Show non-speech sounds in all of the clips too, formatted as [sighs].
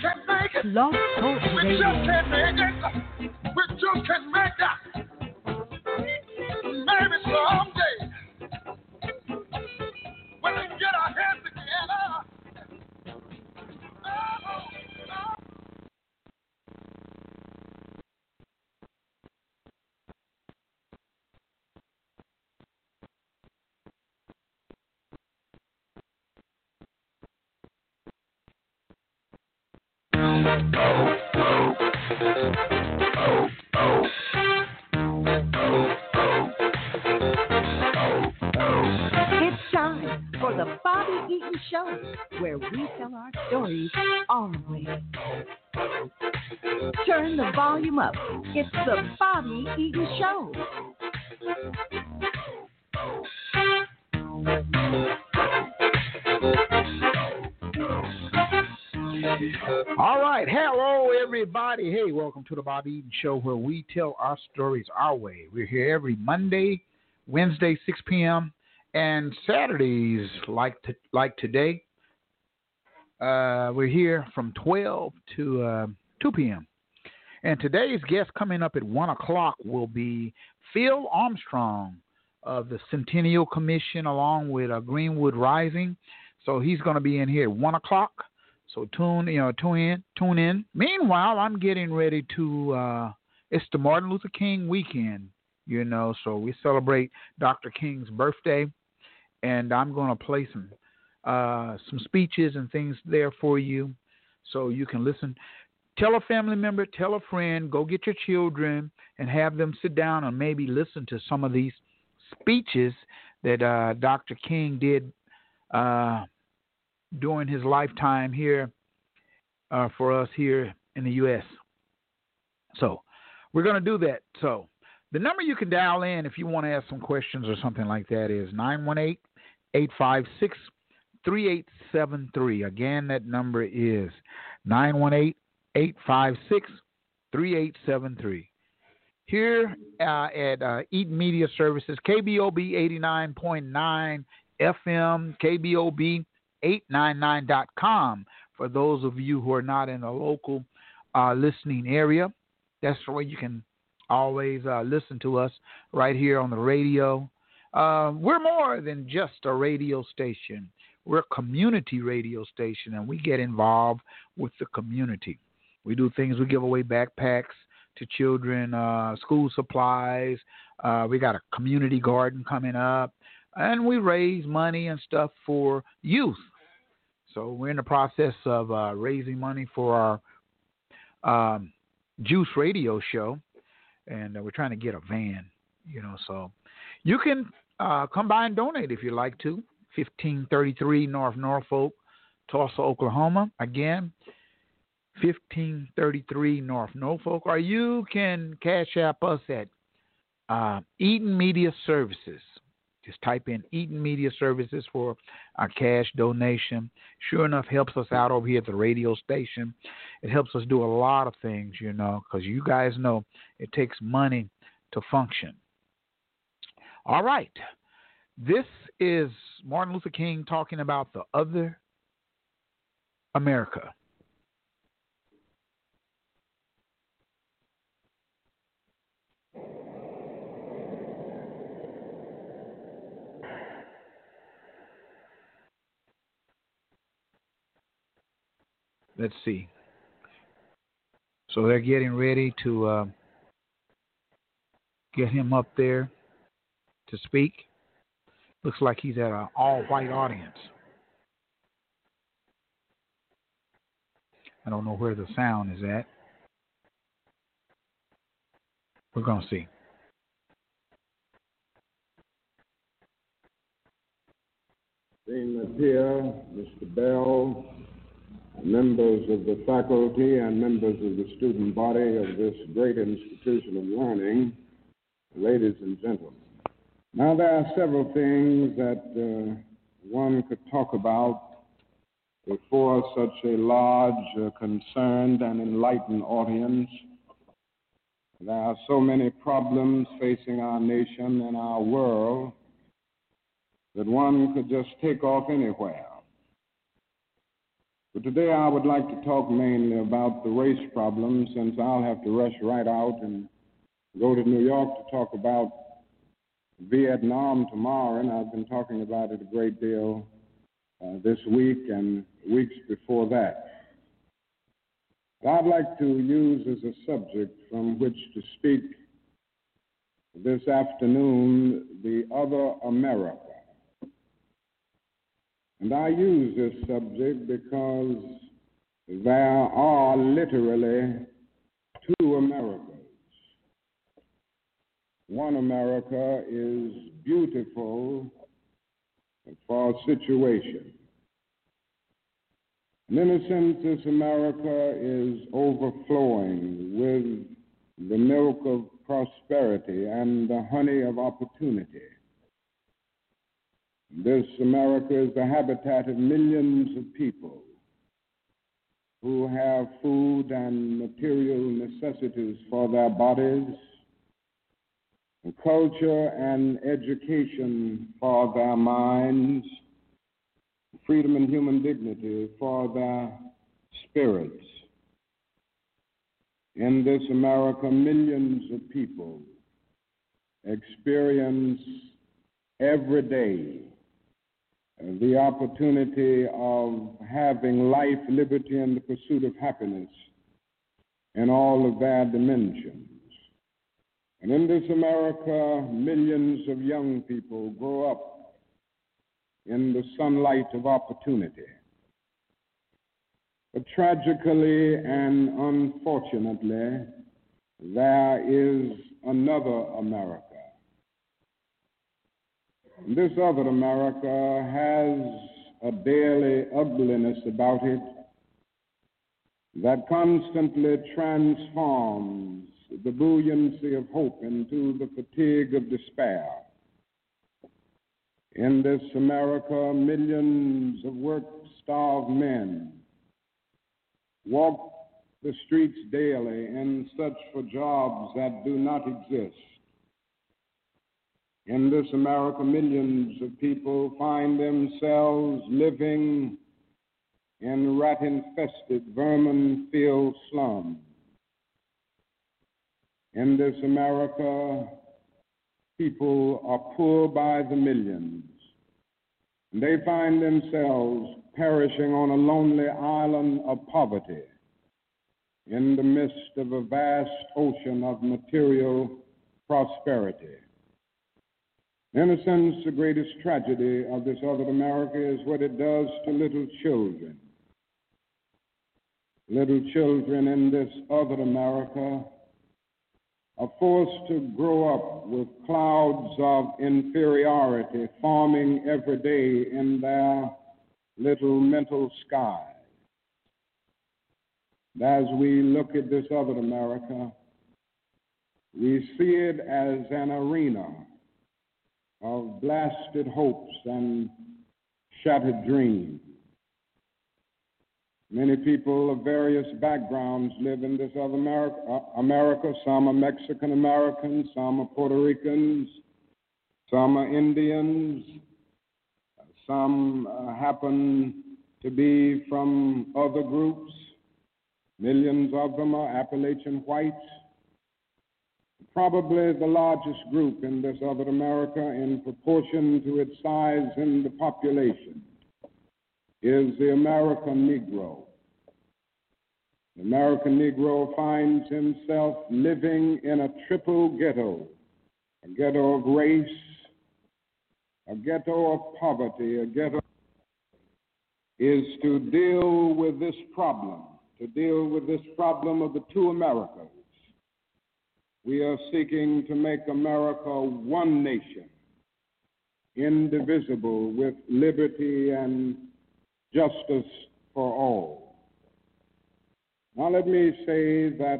can't make it. Talk We just can't make it. We just can't make it. Welcome to the Bob Eden Show where we tell our stories our way. We're here every Monday, Wednesday, 6 p.m., and Saturdays, like to, like today, uh, we're here from 12 to uh, 2 p.m. And today's guest coming up at 1 o'clock will be Phil Armstrong of the Centennial Commission along with uh, Greenwood Rising. So he's going to be in here at 1 o'clock. So tune, you know, tune in, tune in. Meanwhile, I'm getting ready to. Uh, it's the Martin Luther King weekend, you know, so we celebrate Dr. King's birthday, and I'm going to play some uh, some speeches and things there for you, so you can listen. Tell a family member, tell a friend, go get your children, and have them sit down and maybe listen to some of these speeches that uh, Dr. King did. Uh, during his lifetime here uh, for us here in the U.S. So we're going to do that. So the number you can dial in if you want to ask some questions or something like that is 918 856 3873. Again, that number is 918 856 3873. Here uh, at uh, Eaton Media Services, KBOB 89.9 FM, KBOB 899.com for those of you who are not in the local uh, listening area. That's where you can always uh, listen to us right here on the radio. Uh, we're more than just a radio station. We're a community radio station, and we get involved with the community. We do things. We give away backpacks to children, uh, school supplies. Uh, we got a community garden coming up, and we raise money and stuff for youth. So we're in the process of uh, raising money for our um, Juice Radio show, and uh, we're trying to get a van. You know, so you can uh, come by and donate if you like to. 1533 North Norfolk, Tulsa, Oklahoma. Again, 1533 North Norfolk, or you can cash app us at uh, Eden Media Services. Just type in Eaton Media Services for a cash donation. Sure enough, helps us out over here at the radio station. It helps us do a lot of things, you know, because you guys know it takes money to function. All right. This is Martin Luther King talking about the other America. Let's see. So they're getting ready to uh, get him up there to speak. Looks like he's at an all white audience. I don't know where the sound is at. We're going to see. Dean Mr. Bell, members of the faculty and members of the student body of this great institution of learning, ladies and gentlemen. Now, there are several things that uh, one could talk about before such a large, uh, concerned, and enlightened audience. There are so many problems facing our nation and our world that one could just take off anywhere. But today I would like to talk mainly about the race problem since I'll have to rush right out and go to New York to talk about Vietnam tomorrow, and I've been talking about it a great deal uh, this week and weeks before that. I'd like to use as a subject from which to speak this afternoon the other America. And I use this subject because there are literally two Americas. One America is beautiful for situation. And in a sense, this America is overflowing with the milk of prosperity and the honey of opportunity. This America is the habitat of millions of people who have food and material necessities for their bodies, and culture and education for their minds, freedom and human dignity for their spirits. In this America, millions of people experience every day Uh, the opportunity of having life, liberty, and the pursuit of happiness in all of their dimensions. And in this America, millions of young people grow up in the sunlight of opportunity. But tragically and unfortunately, there is another America this other America has a daily ugliness about it that constantly transforms the buoyancy of hope into the fatigue of despair. In this America, millions of work starved men walk the streets daily in search for jobs that do not exist. In this America, millions of people find themselves living in rat infested, vermin filled slums. In this America, people are poor by the millions. They find themselves perishing on a lonely island of poverty in the midst of a vast ocean of material prosperity. In a sense, the greatest tragedy of this other America is what it does to little children. Little children in this other America are forced to grow up with clouds of inferiority forming every day in their little mental sky. As we look at this other America, we see it as an arena of blasted hopes and shattered dreams. Many people of various backgrounds live in this other America. Uh, America. Some are Mexican Americans, some are Puerto Ricans, some are Indians, some uh, happen to be from other groups. Millions of them are Appalachian whites probably the largest group in this other America in proportion to its size in the population is the American Negro. The American Negro finds himself living in a triple ghetto a ghetto of race, a ghetto of poverty, a ghetto is to deal with this problem, to deal with this problem of the two Americas we are seeking to make America one nation, indivisible, with liberty and justice for all. Now, let me say that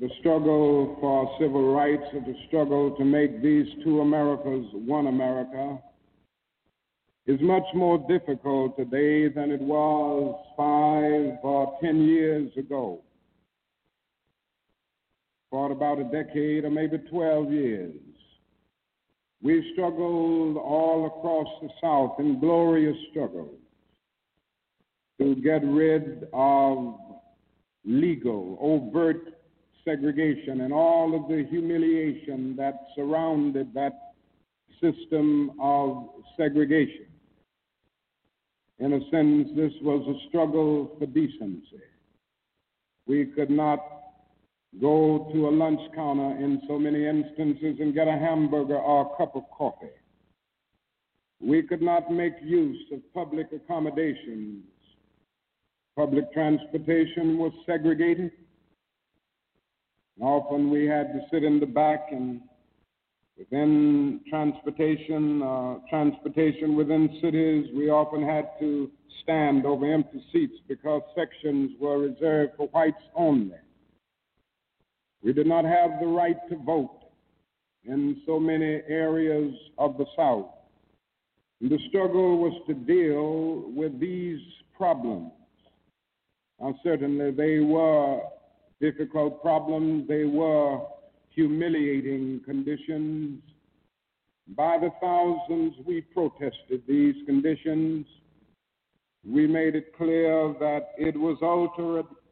the struggle for civil rights and the struggle to make these two Americas one America is much more difficult today than it was five or ten years ago for about a decade or maybe 12 years. We've struggled all across the South in glorious struggles. to get rid of legal, overt segregation and all of the humiliation that surrounded that system of segregation. In a sense, this was a struggle for decency. We could not go to a lunch counter in so many instances and get a hamburger or a cup of coffee. We could not make use of public accommodations. Public transportation was segregated. Often we had to sit in the back and within transportation, uh, transportation within cities, we often had to stand over empty seats because sections were reserved for whites only. We did not have the right to vote in so many areas of the South. The struggle was to deal with these problems. Now, certainly they were difficult problems, they were humiliating conditions. By the thousands, we protested these conditions. We made it clear that it was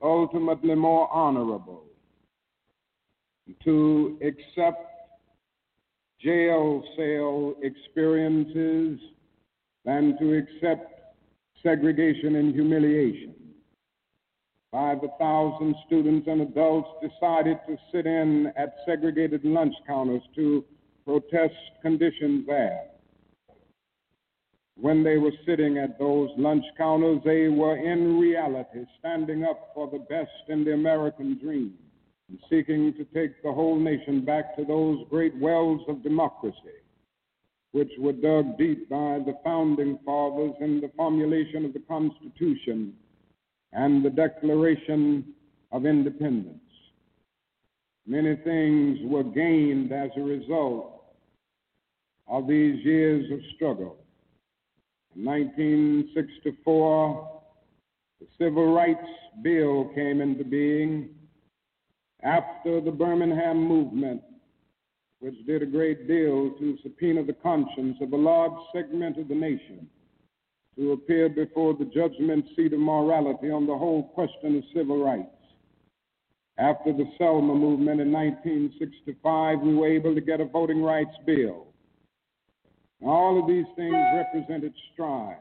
ultimately more honorable to accept jail cell experiences than to accept segregation and humiliation. Five thousand students and adults decided to sit in at segregated lunch counters to protest conditions there. When they were sitting at those lunch counters, they were in reality standing up for the best in the American dream and seeking to take the whole nation back to those great wells of democracy, which were dug deep by the founding fathers in the formulation of the Constitution and the Declaration of Independence. Many things were gained as a result of these years of struggle. In 1964, the Civil Rights Bill came into being after the Birmingham movement, which did a great deal to subpoena the conscience of a large segment of the nation to appear before the judgment seat of morality on the whole question of civil rights. After the Selma movement in 1965, we were able to get a voting rights bill. All of these things represented strides.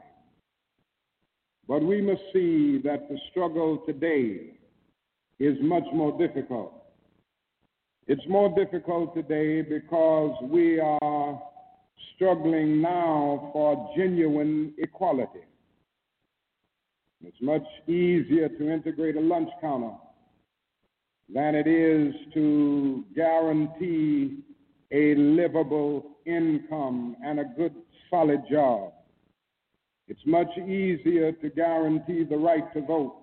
But we must see that the struggle today is much more difficult. It's more difficult today because we are struggling now for genuine equality. It's much easier to integrate a lunch counter than it is to guarantee a livable income and a good, solid job. It's much easier to guarantee the right to vote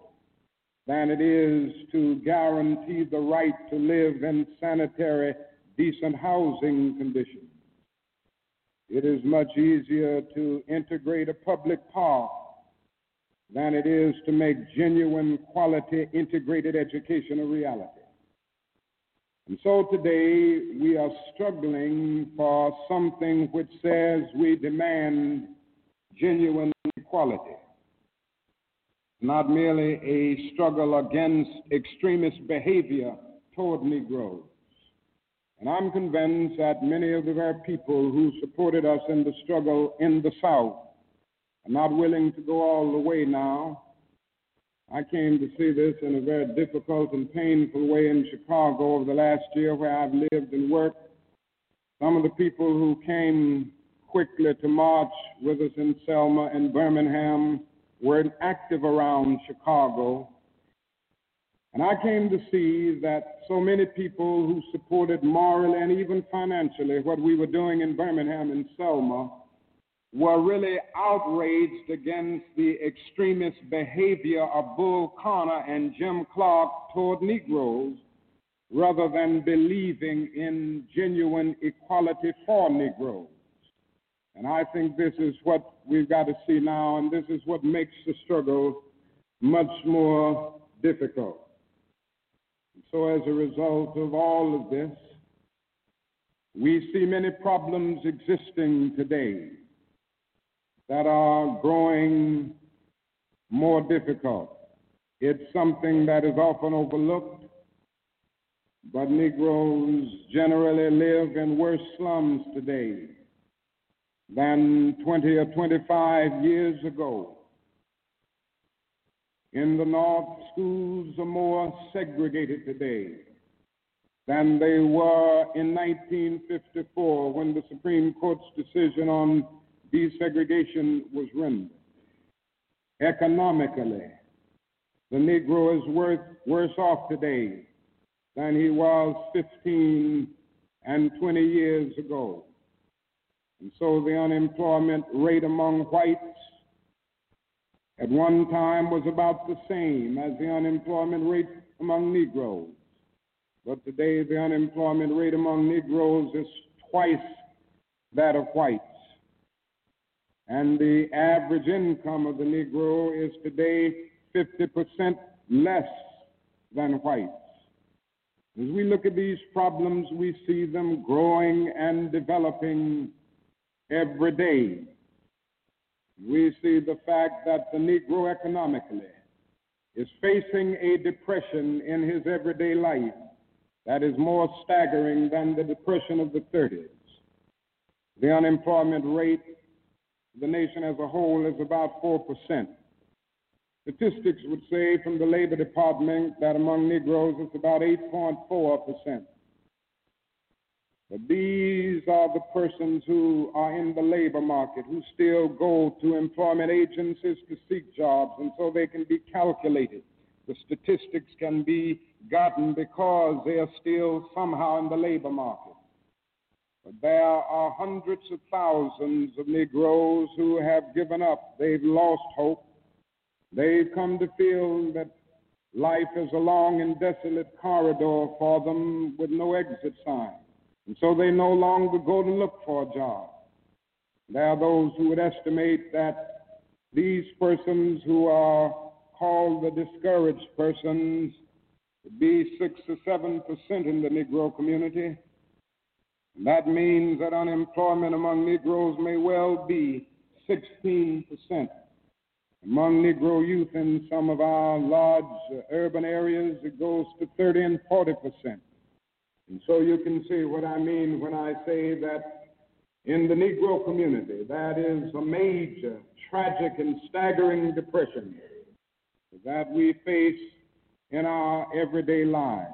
than it is to guarantee the right to live in sanitary, decent housing conditions. It is much easier to integrate a public park than it is to make genuine quality integrated education a reality. And so today we are struggling for something which says we demand genuine equality not merely a struggle against extremist behavior toward Negroes. And I'm convinced that many of the very people who supported us in the struggle in the South are not willing to go all the way now. I came to see this in a very difficult and painful way in Chicago over the last year where I've lived and worked. Some of the people who came quickly to march with us in Selma and Birmingham were active around Chicago. And I came to see that so many people who supported morally and even financially what we were doing in Birmingham and Selma were really outraged against the extremist behavior of Bull Connor and Jim Clark toward Negroes rather than believing in genuine equality for Negroes. And I think this is what we've got to see now, and this is what makes the struggle much more difficult. So, as a result of all of this, we see many problems existing today that are growing more difficult. It's something that is often overlooked, but Negroes generally live in worse slums today than 20 or 25 years ago. In the North, schools are more segregated today than they were in 1954 when the Supreme Court's decision on desegregation was rendered. Economically, the Negro is worth, worse off today than he was 15 and 20 years ago. And so the unemployment rate among whites at one time was about the same as the unemployment rate among Negroes. But today, the unemployment rate among Negroes is twice that of whites. And the average income of the Negro is today 50% less than whites. As we look at these problems, we see them growing and developing every day. We see the fact that the Negro economically is facing a depression in his everyday life that is more staggering than the depression of the 30s. The unemployment rate of the nation as a whole is about 4%. Statistics would say from the Labor Department that among Negroes it's about 8.4%. But these are the persons who are in the labor market, who still go to employment agencies to seek jobs, and so they can be calculated. The statistics can be gotten because they are still somehow in the labor market. But there are hundreds of thousands of Negroes who have given up. They've lost hope. They've come to feel that life is a long and desolate corridor for them with no exit sign. And so they no longer go to look for a job. There are those who would estimate that these persons who are called the discouraged persons would be six or seven percent in the Negro community. And that means that unemployment among Negroes may well be 16 percent. Among Negro youth in some of our large urban areas, it goes to 30 and 40 percent. And so you can see what I mean when I say that in the Negro community, that is a major, tragic, and staggering depression that we face in our everyday lives.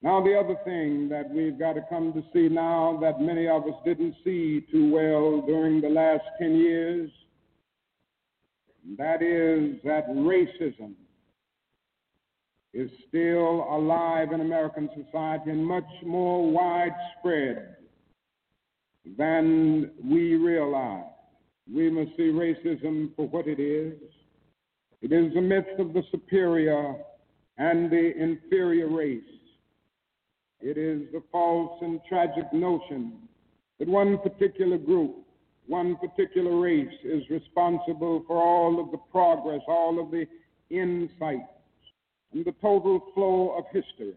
Now, the other thing that we've got to come to see now that many of us didn't see too well during the last 10 years, that is that racism is still alive in American society and much more widespread than we realize. We must see racism for what it is. It is the myth of the superior and the inferior race. It is the false and tragic notion that one particular group, one particular race is responsible for all of the progress, all of the insight, and the total flow of history,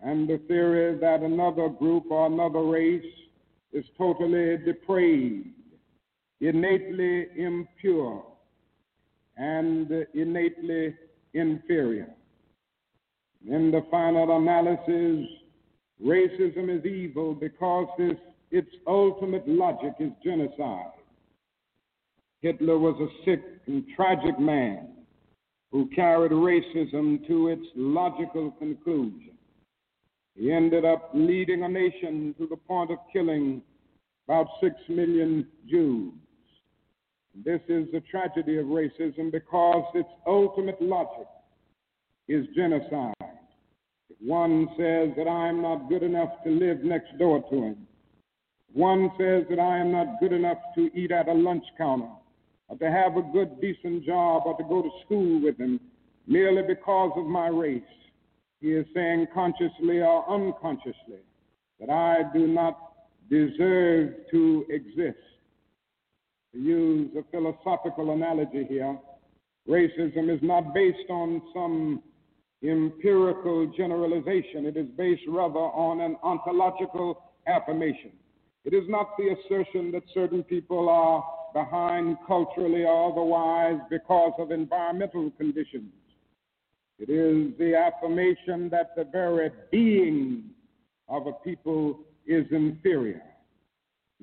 and the theory that another group or another race is totally depraved, innately impure, and innately inferior. In the final analysis, racism is evil because its, its ultimate logic is genocide. Hitler was a sick and tragic man who carried racism to its logical conclusion. He ended up leading a nation to the point of killing about six million Jews. This is the tragedy of racism because its ultimate logic is genocide. If One says that I am not good enough to live next door to him. One says that I am not good enough to eat at a lunch counter or to have a good, decent job or to go to school with him merely because of my race. He is saying consciously or unconsciously that I do not deserve to exist. To use a philosophical analogy here, racism is not based on some empirical generalization. It is based rather on an ontological affirmation. It is not the assertion that certain people are behind culturally or otherwise because of environmental conditions. It is the affirmation that the very being of a people is inferior.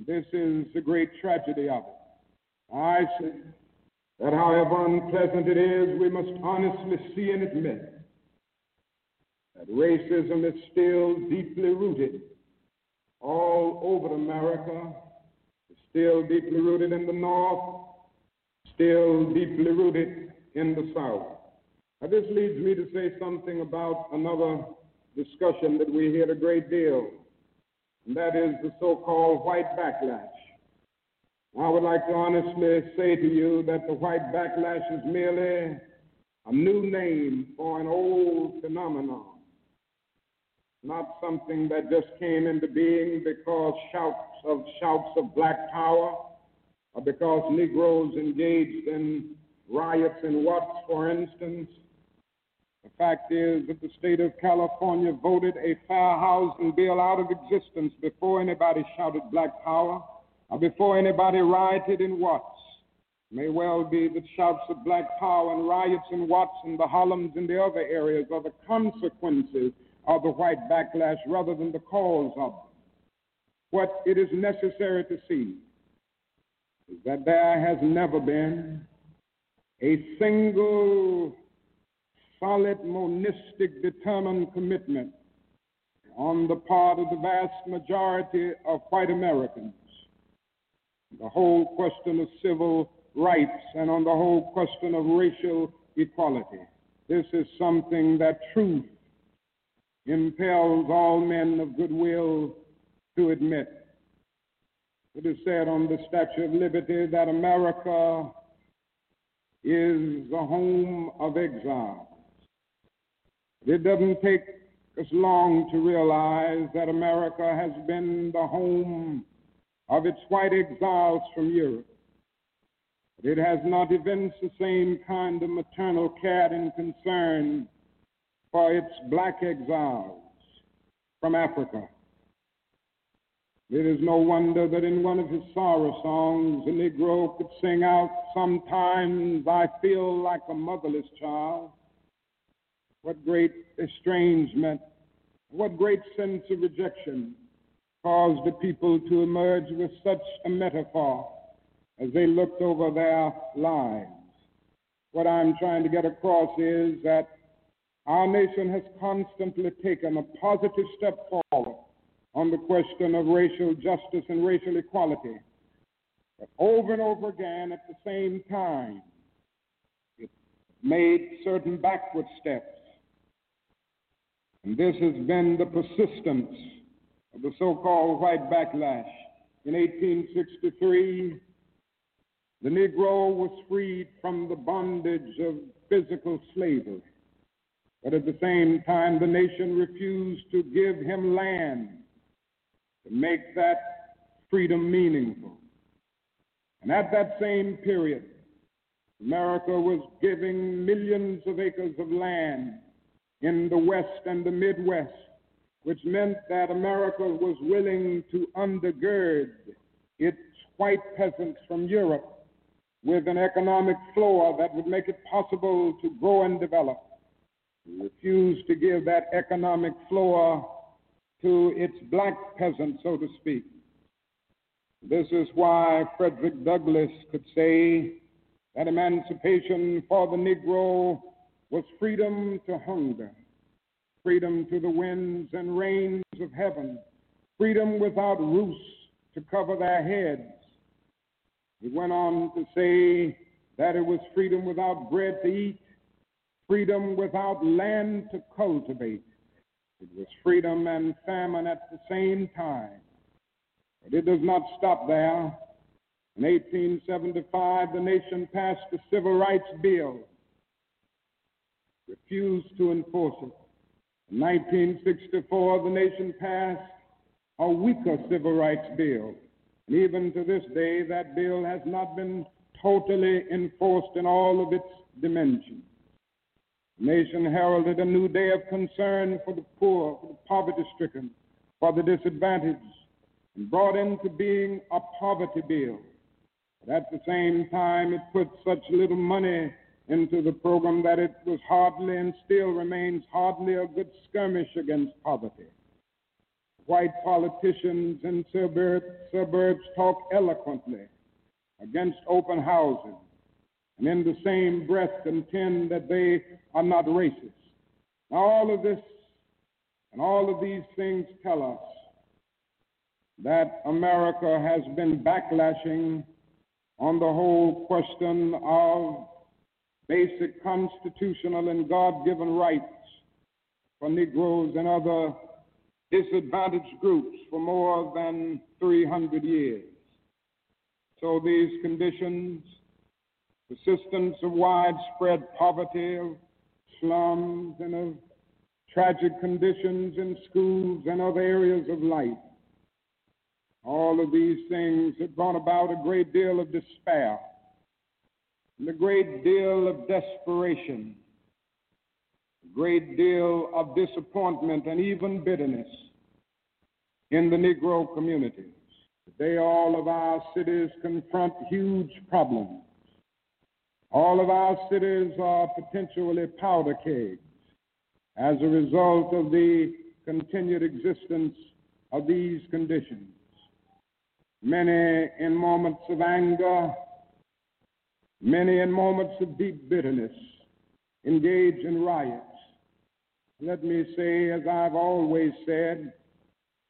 This is the great tragedy of it. I say that however unpleasant it is, we must honestly see and admit that racism is still deeply rooted all over America, still deeply rooted in the North, still deeply rooted in the South. Now, this leads me to say something about another discussion that we hear a great deal, and that is the so called white backlash. I would like to honestly say to you that the white backlash is merely a new name for an old phenomenon not something that just came into being because shouts of shouts of black power or because Negroes engaged in riots in Watts, for instance. The fact is that the state of California voted a fair housing bill out of existence before anybody shouted black power or before anybody rioted in Watts. It may well be that shouts of black power and riots in Watts and the Harlems and the other areas are the consequences of the white backlash rather than the cause of them. What it is necessary to see is that there has never been a single solid, monistic, determined commitment on the part of the vast majority of white Americans. The whole question of civil rights and on the whole question of racial equality. This is something that truth impels all men of goodwill to admit. It is said on the Statue of Liberty that America is the home of exiles. It doesn't take us long to realize that America has been the home of its white exiles from Europe. It has not evinced the same kind of maternal care and concern for its black exiles from Africa. It is no wonder that in one of his sorrow songs, a Negro could sing out, Sometimes I feel like a motherless child. What great estrangement, what great sense of rejection caused the people to emerge with such a metaphor as they looked over their lives. What I'm trying to get across is that our nation has constantly taken a positive step forward on the question of racial justice and racial equality. But over and over again, at the same time, it made certain backward steps. And this has been the persistence of the so called white backlash. In 1863, the Negro was freed from the bondage of physical slavery. But at the same time, the nation refused to give him land to make that freedom meaningful. And at that same period, America was giving millions of acres of land in the West and the Midwest, which meant that America was willing to undergird its white peasants from Europe with an economic floor that would make it possible to grow and develop refused to give that economic floor to its black peasants, so to speak. This is why Frederick Douglass could say that emancipation for the Negro was freedom to hunger, freedom to the winds and rains of heaven, freedom without roofs to cover their heads. He went on to say that it was freedom without bread to eat, freedom without land to cultivate. It was freedom and famine at the same time. But it does not stop there. In 1875, the nation passed the Civil Rights Bill, refused to enforce it. In 1964, the nation passed a weaker Civil Rights Bill. And even to this day, that bill has not been totally enforced in all of its dimensions nation heralded a new day of concern for the poor, for the poverty stricken, for the disadvantaged, and brought into being a poverty bill. But at the same time, it put such little money into the program that it was hardly and still remains hardly a good skirmish against poverty. White politicians in suburb, suburbs talk eloquently against open housing and in the same breath contend that they are not racist. Now, all of this and all of these things tell us that America has been backlashing on the whole question of basic constitutional and God given rights for Negroes and other disadvantaged groups for more than 300 years. So these conditions, persistence of widespread poverty, of slums, and of tragic conditions in schools and other areas of life, all of these things have brought about a great deal of despair and a great deal of desperation, a great deal of disappointment, and even bitterness in the Negro communities. Today, all of our cities confront huge problems. All of our cities are potentially powder kegs as a result of the continued existence of these conditions. Many in moments of anger, many in moments of deep bitterness, engage in riots. Let me say, as I've always said,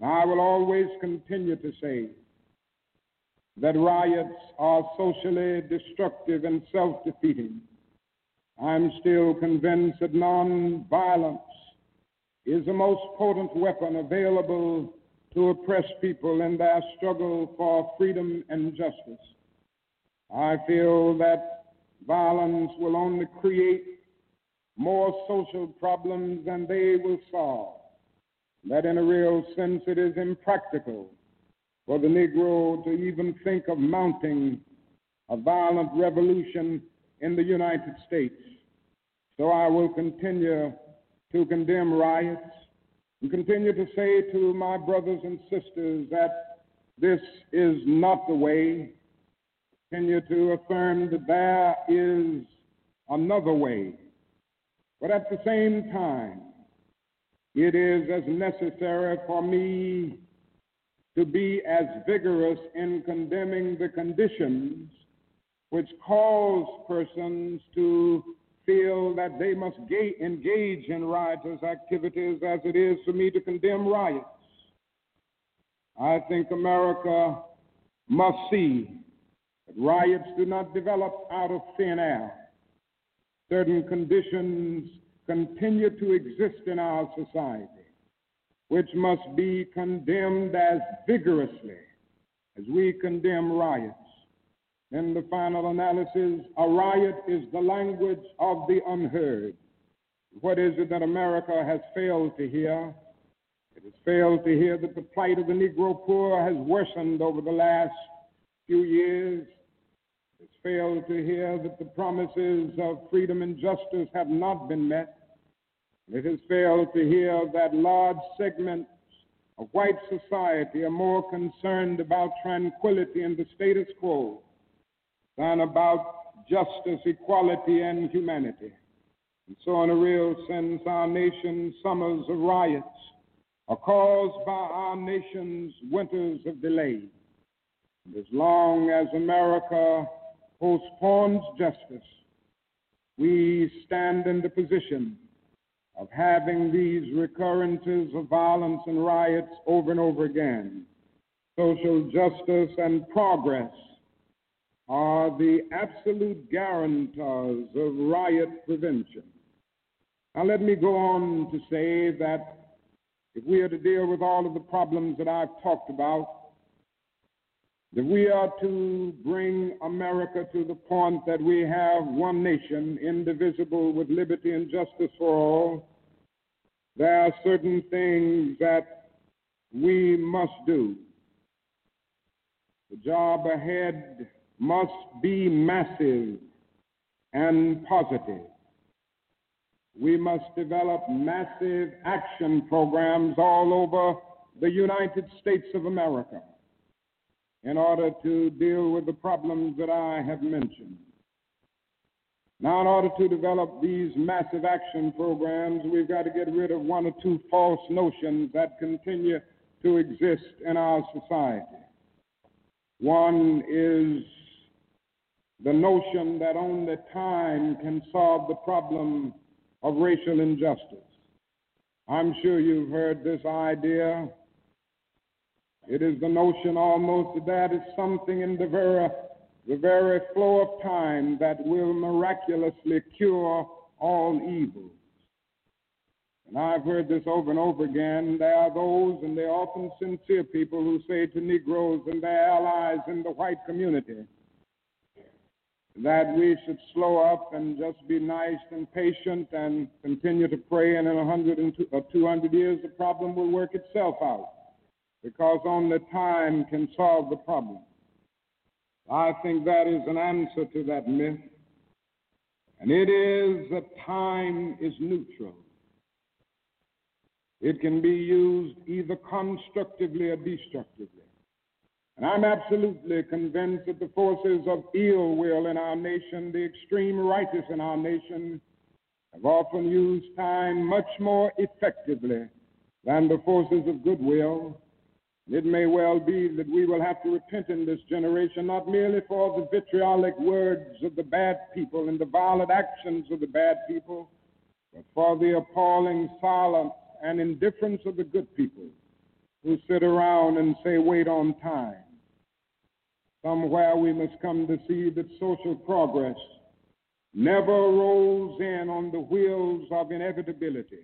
I will always continue to say, that riots are socially destructive and self defeating. I'm still convinced that nonviolence is the most potent weapon available to oppress people in their struggle for freedom and justice. I feel that violence will only create more social problems than they will solve. That in a real sense it is impractical for the Negro to even think of mounting a violent revolution in the United States. So I will continue to condemn riots and continue to say to my brothers and sisters that this is not the way. Continue to affirm that there is another way. But at the same time, it is as necessary for me to be as vigorous in condemning the conditions which cause persons to feel that they must ga- engage in riotous activities as it is for me to condemn riots. I think America must see that riots do not develop out of thin air. Certain conditions continue to exist in our society, which must be condemned as vigorously as we condemn riots. In the final analysis, a riot is the language of the unheard. What is it that America has failed to hear? It has failed to hear that the plight of the Negro poor has worsened over the last few years. It has failed to hear that the promises of freedom and justice have not been met. It has failed to hear that large segments of white society are more concerned about tranquility and the status quo than about justice, equality, and humanity. And so, in a real sense, our nation's summers of riots are caused by our nation's winters of delay. And as long as America postpones justice, we stand in the position of having these recurrences of violence and riots over and over again. Social justice and progress are the absolute guarantors of riot prevention. Now, let me go on to say that if we are to deal with all of the problems that I've talked about, that we are to bring America to the point that we have one nation, indivisible, with liberty and justice for all, there are certain things that we must do. The job ahead must be massive and positive. We must develop massive action programs all over the United States of America. in order to deal with the problems that I have mentioned. Now, in order to develop these massive action programs, we've got to get rid of one or two false notions that continue to exist in our society. One is the notion that only time can solve the problem of racial injustice. I'm sure you've heard this idea. It is the notion almost that it's something in the very, the very flow of time that will miraculously cure all evils. And I've heard this over and over again. There are those, and they're often sincere people, who say to Negroes and their allies in the white community, that we should slow up and just be nice and patient and continue to pray, and in a 100 or 200 years, the problem will work itself out because only time can solve the problem. I think that is an answer to that myth, and it is that time is neutral. It can be used either constructively or destructively. And I'm absolutely convinced that the forces of ill will in our nation, the extreme righteous in our nation, have often used time much more effectively than the forces of goodwill. It may well be that we will have to repent in this generation, not merely for the vitriolic words of the bad people and the violent actions of the bad people, but for the appalling silence and indifference of the good people who sit around and say, wait on time. Somewhere we must come to see that social progress never rolls in on the wheels of inevitability.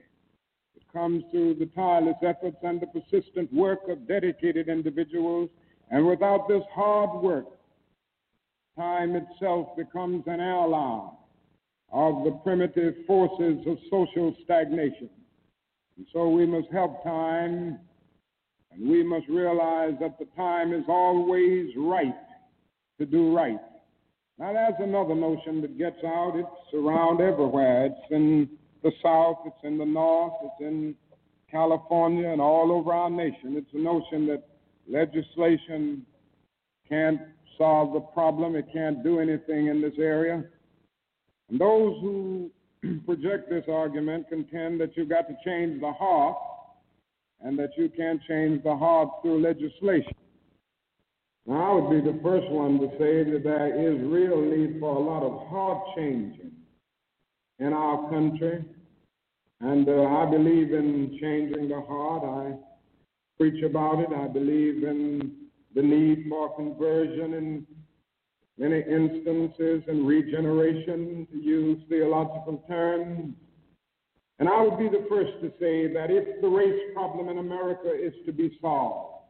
Comes through the tireless efforts and the persistent work of dedicated individuals, and without this hard work, time itself becomes an ally of the primitive forces of social stagnation. And so we must help time, and we must realize that the time is always right to do right. Now, there's another notion that gets out. It's around everywhere. It's in the South, it's in the North, it's in California, and all over our nation. It's a notion that legislation can't solve the problem, it can't do anything in this area. And those who [clears throat] project this argument contend that you've got to change the heart and that you can't change the heart through legislation. Now, I would be the first one to say that there is real need for a lot of heart changing in our country. And uh, I believe in changing the heart. I preach about it. I believe in the need for conversion in many instances and regeneration, to use theological terms. And I would be the first to say that if the race problem in America is to be solved,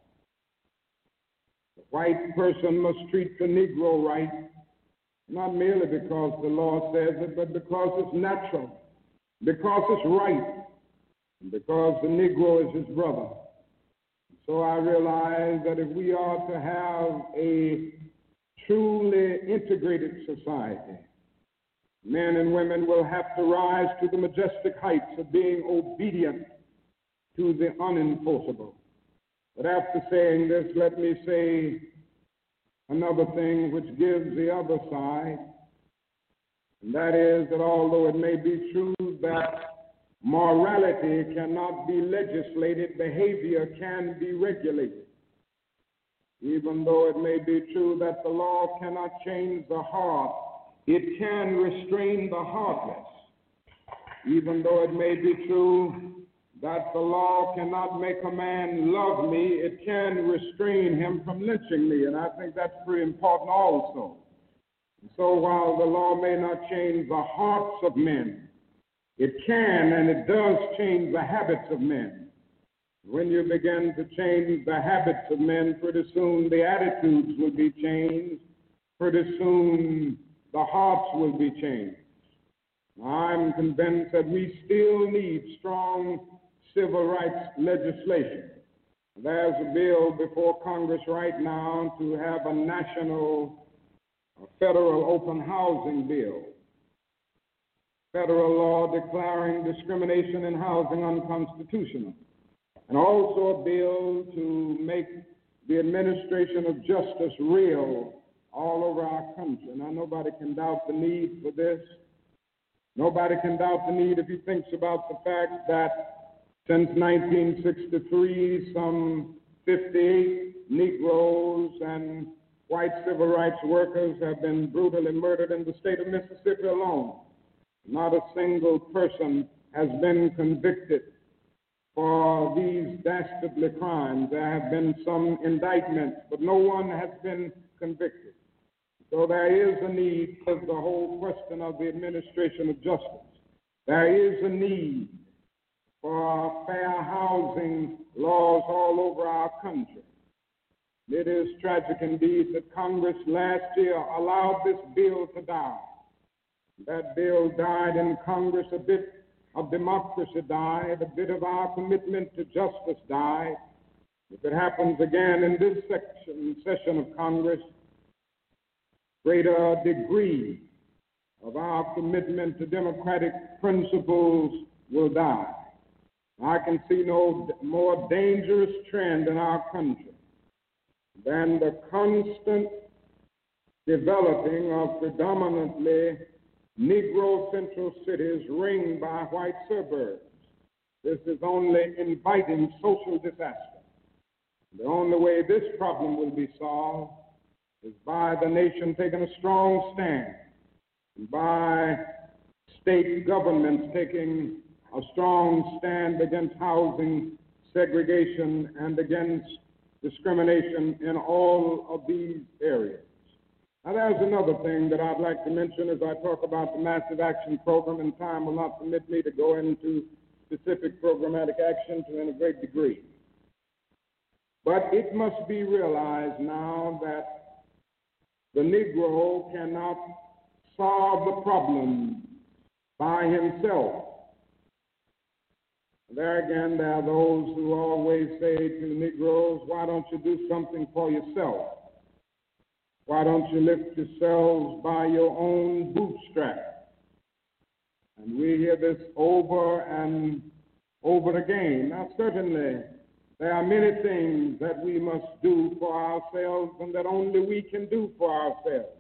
the white person must treat the Negro right, not merely because the law says it, but because it's natural, because it's right, and because the Negro is his brother. So I realize that if we are to have a truly integrated society, men and women will have to rise to the majestic heights of being obedient to the unenforceable. But after saying this, let me say another thing which gives the other side, and that is that although it may be true that morality cannot be legislated, behavior can be regulated. Even though it may be true that the law cannot change the heart, it can restrain the heartless. Even though it may be true that the law cannot make a man love me, it can restrain him from lynching me. And I think that's pretty important also. so while the law may not change the hearts of men, it can and it does change the habits of men. When you begin to change the habits of men, pretty soon the attitudes will be changed. Pretty soon the hearts will be changed. I'm convinced that we still need strong civil rights legislation. There's a bill before Congress right now to have a national a federal open housing bill. Federal law declaring discrimination in housing unconstitutional. And also a bill to make the administration of justice real all over our country. Now, nobody can doubt the need for this. Nobody can doubt the need if he thinks about the fact that since 1963, some 58 Negroes and white civil rights workers have been brutally murdered in the state of Mississippi alone. Not a single person has been convicted for these dastardly crimes. There have been some indictments, but no one has been convicted. So there is a need for the whole question of the administration of justice. There is a need for fair housing laws all over our country. It is tragic indeed that Congress last year allowed this bill to die. That bill died in Congress, a bit of democracy died, a bit of our commitment to justice died. If it happens again in this section, session of Congress, greater degree of our commitment to democratic principles will die. I can see no more dangerous trend in our country than the constant developing of predominantly Negro central cities ringed by white suburbs. This is only inviting social disaster. The only way this problem will be solved is by the nation taking a strong stand, and by state governments taking a strong stand against housing segregation and against discrimination in all of these areas. Now, there's another thing that I'd like to mention as I talk about the Massive Action Program, and time will not permit me to go into specific programmatic action to any great degree. But it must be realized now that the Negro cannot solve the problem by himself. There again, there are those who always say to the Negroes, why don't you do something for yourself? Why don't you lift yourselves by your own bootstrap? And we hear this over and over again. Now, certainly, there are many things that we must do for ourselves and that only we can do for ourselves.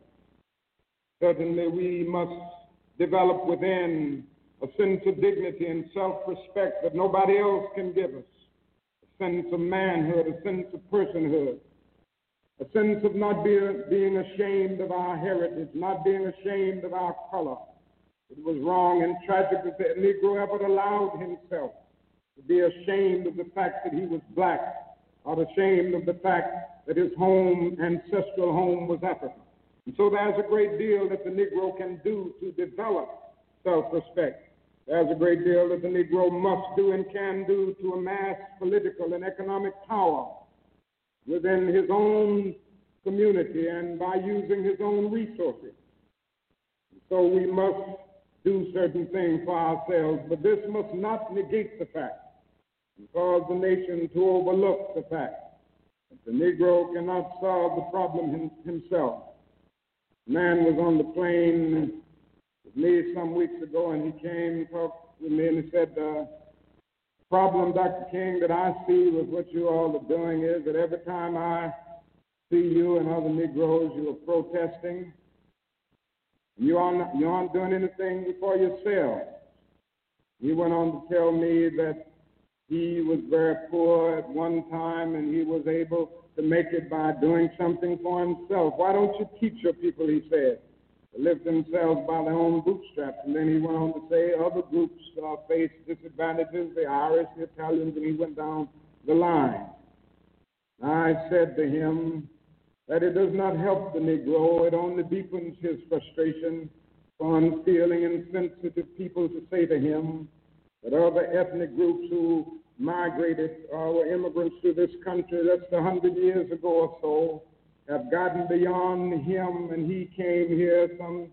Certainly, we must develop within a sense of dignity and self respect that nobody else can give us, a sense of manhood, a sense of personhood, a sense of not being, being ashamed of our heritage, not being ashamed of our color. It was wrong and tragic that the Negro ever allowed himself to be ashamed of the fact that he was black, or ashamed of the fact that his home, ancestral home, was Africa. And so there's a great deal that the Negro can do to develop self respect. There's a great deal that the Negro must do and can do to amass political and economic power within his own community and by using his own resources. So we must do certain things for ourselves, but this must not negate the fact and cause the nation to overlook the fact that the Negro cannot solve the problem himself. Man was on the plane me some weeks ago, and he came and talked with me, and he said, uh, problem, Dr. King, that I see with what you all are doing is that every time I see you and other Negroes, you are protesting. You aren't, you aren't doing anything for yourself. He went on to tell me that he was very poor at one time and he was able to make it by doing something for himself. Why don't you teach your people, he said, lift themselves by their own bootstraps. And then he went on to say other groups uh, face disadvantages, the Irish, the Italians, and he went down the line. I said to him that it does not help the Negro, it only deepens his frustration for unfeeling and sensitive people to say to him that other ethnic groups who migrated or were immigrants to this country less a 100 years ago or so have gotten beyond him, and he came here some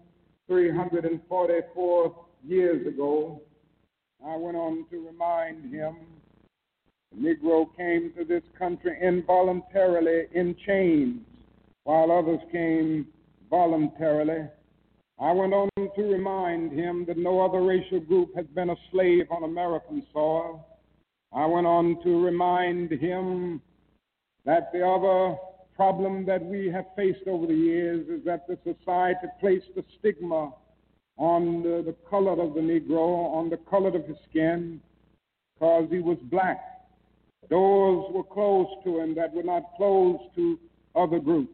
344 years ago. I went on to remind him the Negro came to this country involuntarily in chains, while others came voluntarily. I went on to remind him that no other racial group has been a slave on American soil. I went on to remind him that the other problem that we have faced over the years is that the society placed the stigma on the, the color of the Negro, on the color of his skin, because he was black. Doors were closed to him that were not closed to other groups.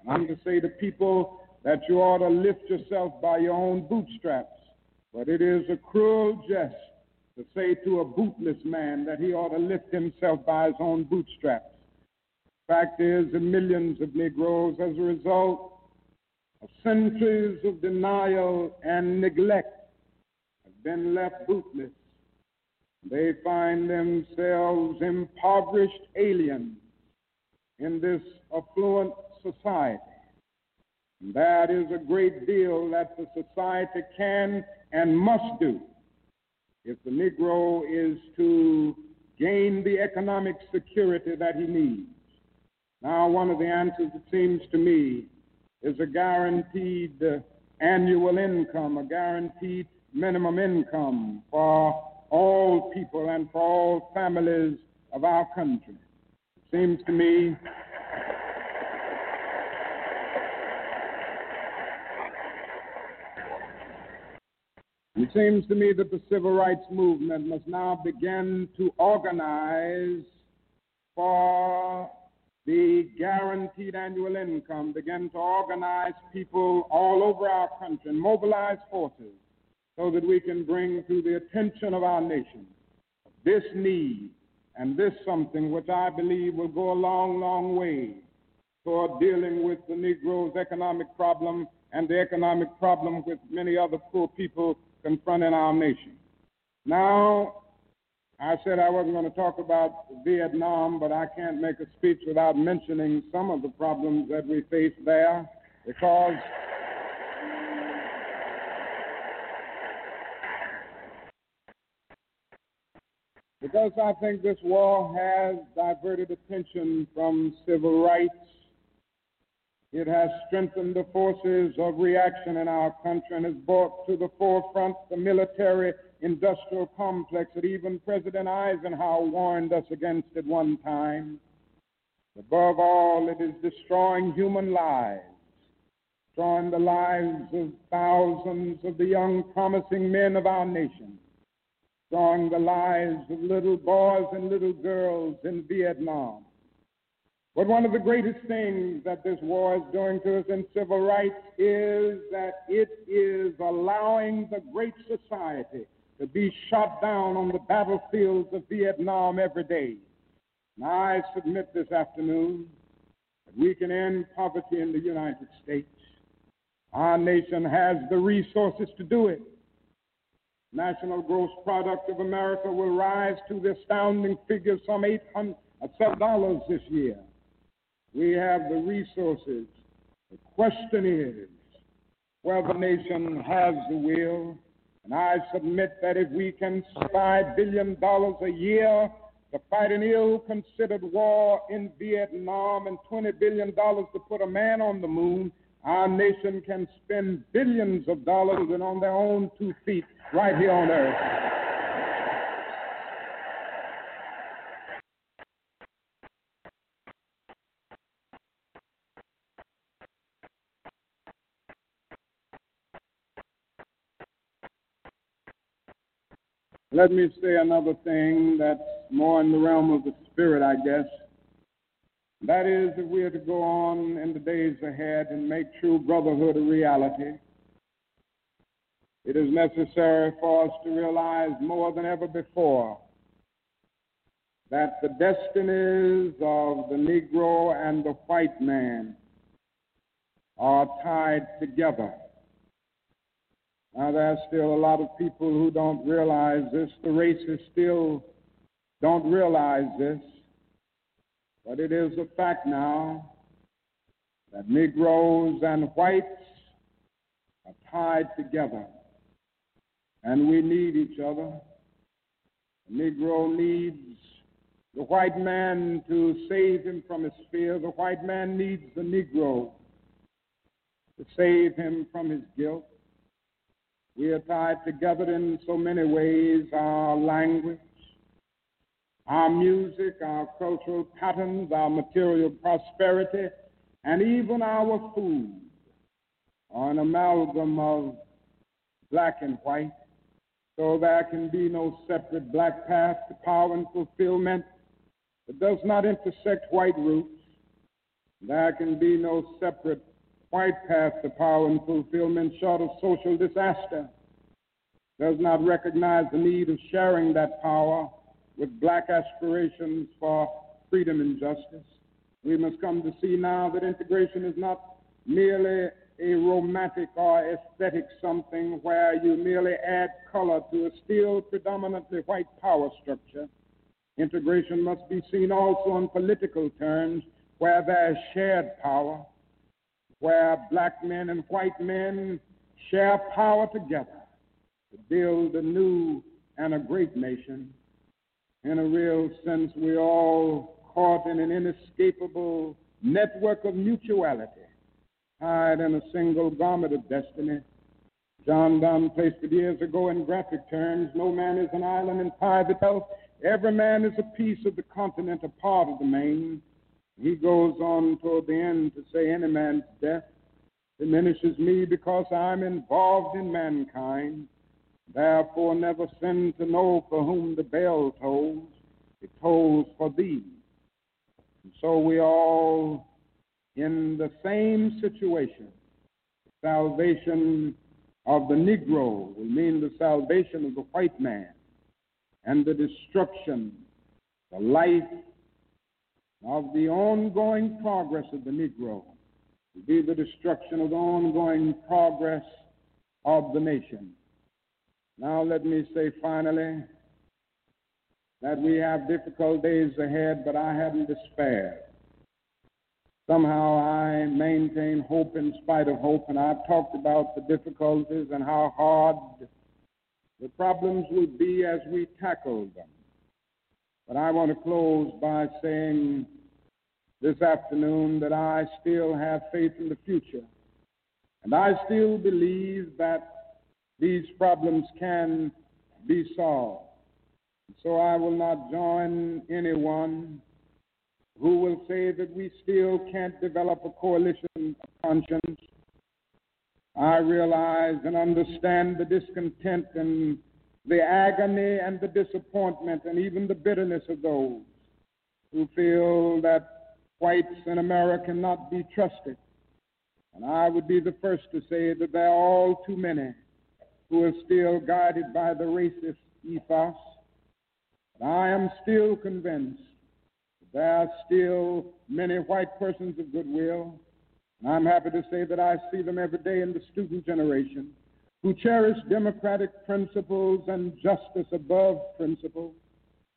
And I'm to say to people that you ought to lift yourself by your own bootstraps. But it is a cruel jest to say to a bootless man that he ought to lift himself by his own bootstraps. Fact is, the millions of Negroes, as a result of centuries of denial and neglect, have been left bootless. They find themselves impoverished aliens in this affluent society. And that is a great deal that the society can and must do if the Negro is to gain the economic security that he needs. Now, one of the answers, it seems to me, is a guaranteed uh, annual income, a guaranteed minimum income for all people and for all families of our country. It seems to me It seems to me that the civil rights movement must now begin to organize for the guaranteed annual income, begin to organize people all over our country and mobilize forces so that we can bring to the attention of our nation this need and this something which I believe will go a long, long way toward dealing with the Negro's economic problem and the economic problem with many other poor people confronting our nation. Now, I said I wasn't going to talk about Vietnam, but I can't make a speech without mentioning some of the problems that we face there because. Because I think this war has diverted attention from civil rights it has strengthened the forces of reaction in our country and has brought to the forefront the military industrial complex that even President Eisenhower warned us against at one time. Above all, it is destroying human lives, destroying the lives of thousands of the young, promising men of our nation, destroying the lives of little boys and little girls in Vietnam but one of the greatest things that this war is doing to us in civil rights is that it is allowing the great society to be shot down on the battlefields of Vietnam every day. Now, I submit this afternoon that we can end poverty in the United States. Our nation has the resources to do it. National gross product of America will rise to the astounding figure of some eight hundred dollars this year. We have the resources. The question is whether the nation has the will. And I submit that if we can spend $5 billion a year to fight an ill considered war in Vietnam and $20 billion to put a man on the moon, our nation can spend billions of dollars and on their own two feet right here on earth. Let me say another thing that's more in the realm of the spirit, I guess. That is, if we are to go on in the days ahead and make true brotherhood a reality, it is necessary for us to realize more than ever before that the destinies of the Negro and the white man are tied together. Now, there's still a lot of people who don't realize this. The races still don't realize this. But it is a fact now that Negroes and whites are tied together. And we need each other. The Negro needs the white man to save him from his fear. The white man needs the Negro to save him from his guilt. We are tied together in so many ways our language, our music, our cultural patterns, our material prosperity, and even our food are an amalgam of black and white, so there can be no separate black path to power and fulfillment that does not intersect white roots. There can be no separate white path to power and fulfillment short of social disaster. Does not recognize the need of sharing that power with black aspirations for freedom and justice. We must come to see now that integration is not merely a romantic or aesthetic something where you merely add color to a still predominantly white power structure. Integration must be seen also on political terms where there is shared power, where black men and white men share power together to build a new and a great nation in a real sense, we're all caught in an inescapable network of mutuality, tied in a single garment of destiny. John Donne placed it years ago in graphic terms no man is an island in private health. Every man is a piece of the continent, a part of the main. He goes on toward the end to say, Any man's death diminishes me because I'm involved in mankind. Therefore, never sin to know for whom the bell tolls. It tolls for thee. And so we all in the same situation. Salvation of the Negro will mean the salvation of the white man and the destruction, the life of the ongoing progress of the Negro will be the destruction of the ongoing progress of the nation. Now, let me say finally that we have difficult days ahead, but I haven't despaired. Somehow I maintain hope in spite of hope, and I've talked about the difficulties and how hard the problems will be as we tackle them. But I want to close by saying this afternoon that I still have faith in the future. And I still believe that these problems can be solved. So I will not join anyone who will say that we still can't develop a coalition of conscience. I realize and understand the discontent and the agony and the disappointment and even the bitterness of those who feel that whites in America cannot be trusted. And I would be the first to say that there are all too many who are still guided by the racist ethos. But I am still convinced that there are still many white persons of goodwill, and I'm happy to say that I see them every day in the student generation who cherish democratic principles and justice above principle,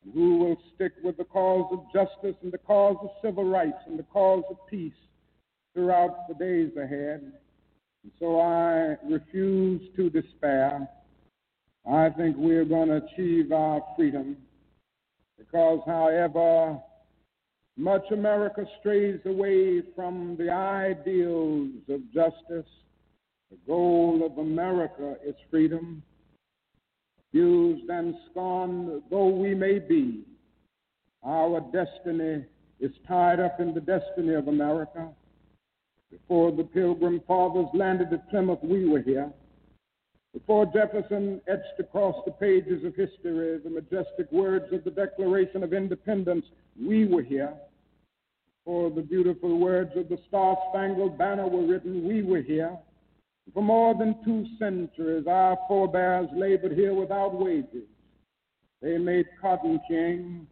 and who will stick with the cause of justice and the cause of civil rights and the cause of peace throughout the days ahead. And so I refuse to despair. I think we're going to achieve our freedom because, however much America strays away from the ideals of justice, the goal of America is freedom. Used and scorned though we may be, our destiny is tied up in the destiny of America. Before the Pilgrim Fathers landed at Plymouth, we were here. Before Jefferson etched across the pages of history the majestic words of the Declaration of Independence, we were here. Before the beautiful words of the Star Spangled Banner were written, we were here. For more than two centuries, our forebears labored here without wages. They made cotton king,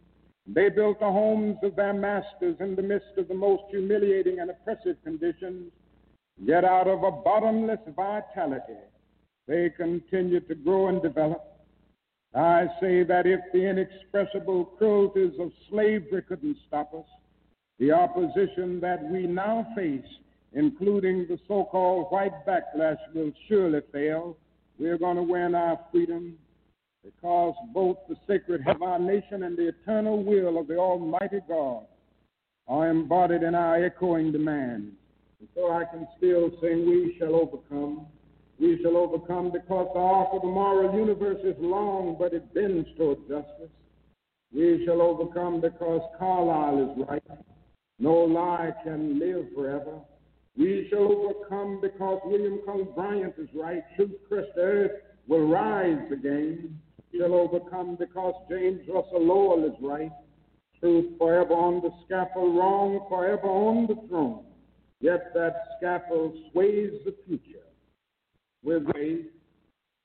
they built the homes of their masters in the midst of the most humiliating and oppressive conditions, yet out of a bottomless vitality, they continued to grow and develop. I say that if the inexpressible cruelties of slavery couldn't stop us, the opposition that we now face, including the so called white backlash, will surely fail. We're going to win our freedom because both the sacred of our nation and the eternal will of the Almighty God are embodied in our echoing demands. And so I can still sing, We shall overcome. We shall overcome because the arc of the moral universe is long, but it bends toward justice. We shall overcome because Carlyle is right. No lie can live forever. We shall overcome because William Cullen Bryant is right. Truth Christ Earth will rise again. Shall overcome because James Russell Lowell is right. Truth forever on the scaffold, wrong forever on the throne. Yet that scaffold sways the future. With faith,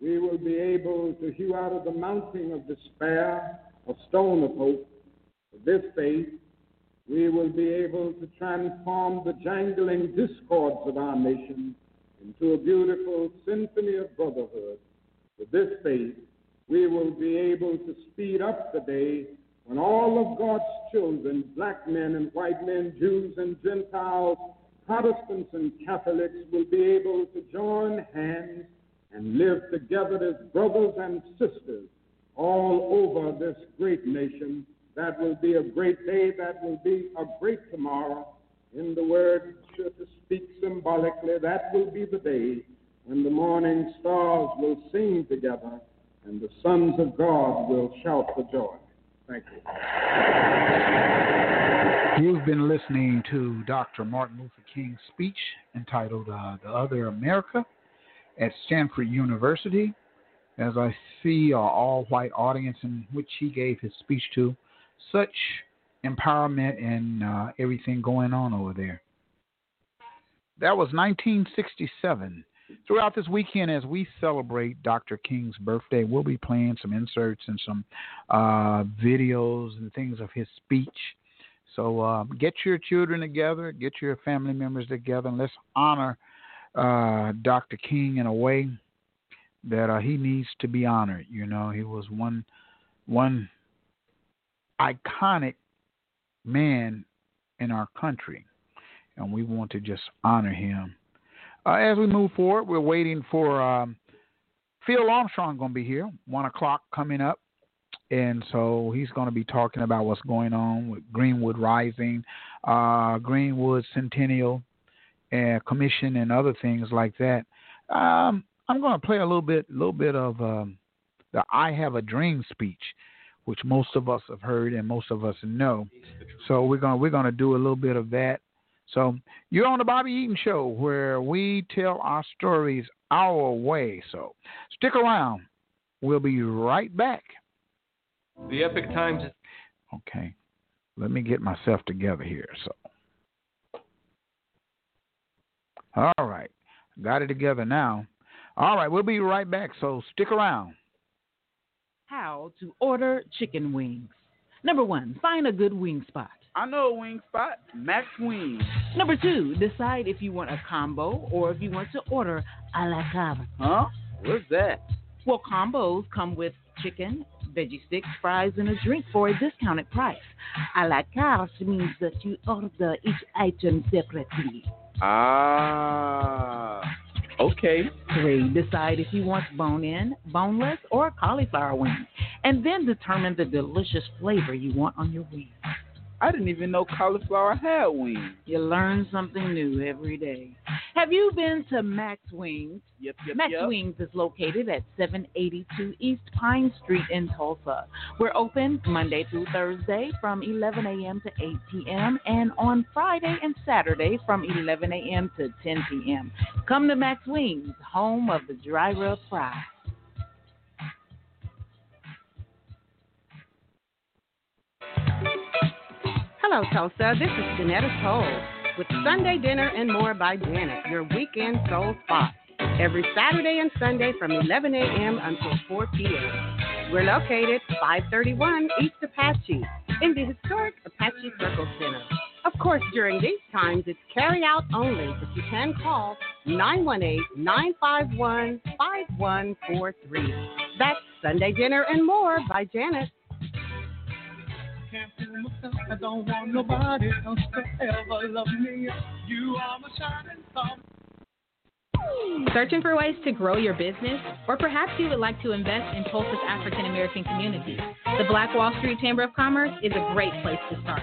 we will be able to hew out of the mounting of despair a stone of hope. This faith, we will be able to transform the jangling discords of our nation into a beautiful symphony of brotherhood. With this faith, we will be able to speed up the day when all of God's children, black men and white men, Jews and Gentiles, Protestants and Catholics, will be able to join hands and live together as brothers and sisters all over this great nation that will be a great day. That will be a great tomorrow. In the word, to speak symbolically, that will be the day when the morning stars will sing together and the sons of God will shout for joy. Thank you. You've been listening to Dr. Martin Luther King's speech entitled uh, The Other America at Stanford University. As I see an all white audience in which he gave his speech to, such empowerment and uh, everything going on over there. That was 1967. Throughout this weekend, as we celebrate Dr. King's birthday, we'll be playing some inserts and some uh, videos and things of his speech. So uh, get your children together, get your family members together, and let's honor uh, Dr. King in a way that uh, he needs to be honored. You know, he was one one iconic man in our country, and we want to just honor him. Uh, as we move forward, we're waiting for um, Phil Armstrong going to be here, one o'clock coming up, and so he's going to be talking about what's going on with Greenwood Rising, uh, Greenwood Centennial uh, Commission, and other things like that. Um, I'm going to play a little bit, little bit of um, the "I Have a Dream" speech which most of us have heard and most of us know. So we're gonna we're gonna do a little bit of that. So you're on the Bobby Eaton Show where we tell our stories our way. So stick around. We'll be right back. The Epic Times. Okay, let me get myself together here. So, all right, got it together now. All right, we'll be right back. So stick around how to order chicken wings. Number one, find a good wing spot. I know a wing spot, Max Wings. Number two, decide if you want a combo or if you want to order a la carte. Huh? What's that? Well, combos come with chicken, veggie sticks, fries, and a drink for a discounted price. A la carte means that you order each item separately. Ah. Okay. Three, decide if you want bone in, boneless, or cauliflower wings, and then determine the delicious flavor you want on your wings. I didn't even know cauliflower had wings. You learn something new every day. Have you been to Max Wings? Yep, yep, Max yep. Wings is located at 782 East Pine Street in Tulsa. We're open Monday through Thursday from 11 a.m. to 8 p.m. and on Friday and Saturday from 11 a.m. to 10 p.m. Come to Max Wings, home of the dry rub fry. Hello, Tulsa. This is Janetta Toll with Sunday Dinner and More by Janet, your weekend soul spot. Every Saturday and Sunday from 11 a.m. until 4 p.m. We're located 531 East Apache in the historic Apache Circle Center. Of course, during these times, it's carry out only, but you can call 918 951 5143. That's Sunday Dinner and More by Janet. I don't want nobody else to ever love me. You are my shining star. Searching for ways to grow your business? Or perhaps you would like to invest in Tulsa's African American community? The Black Wall Street Chamber of Commerce is a great place to start.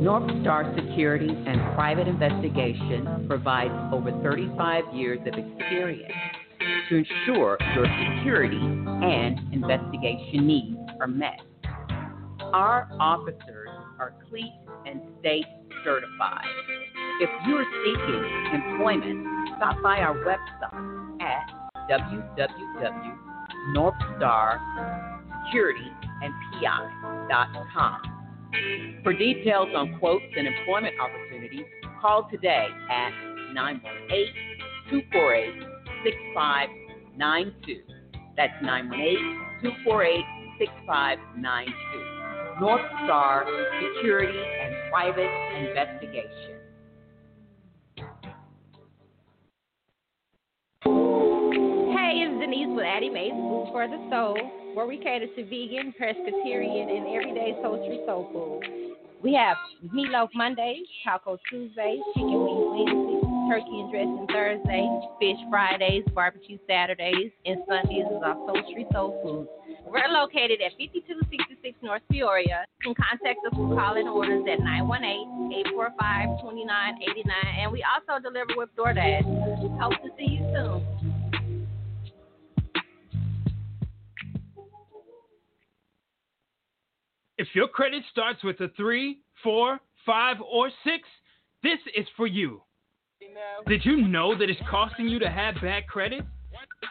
North Star Security and Private Investigation provides over 35 years of experience to ensure your security and investigation needs are met. Our officers are CLEET and state certified. If you're seeking employment, stop by our website at www.northstarsecurityandpi.com. For details on quotes and employment opportunities, call today at 918 248 6592. That's 918 248 6592. North Star Security and Private Investigation. Hey, it's Denise with Addie Mae's Food for the Soul, where we cater to vegan, pescatarian, and everyday sultry soul food. We have meatloaf Mondays, taco Tuesdays, chicken wings Wednesdays, turkey and dressing Thursdays, fish Fridays, barbecue Saturdays, and Sundays is our sultry soul food. We're located at 5266 North Peoria. You can contact us for call-in orders at 918-845-2989, and we also deliver with DoorDash. Hope to see you soon. If your credit starts with a three, four, five, or six, this is for you. Did you know that it's costing you to have bad credit?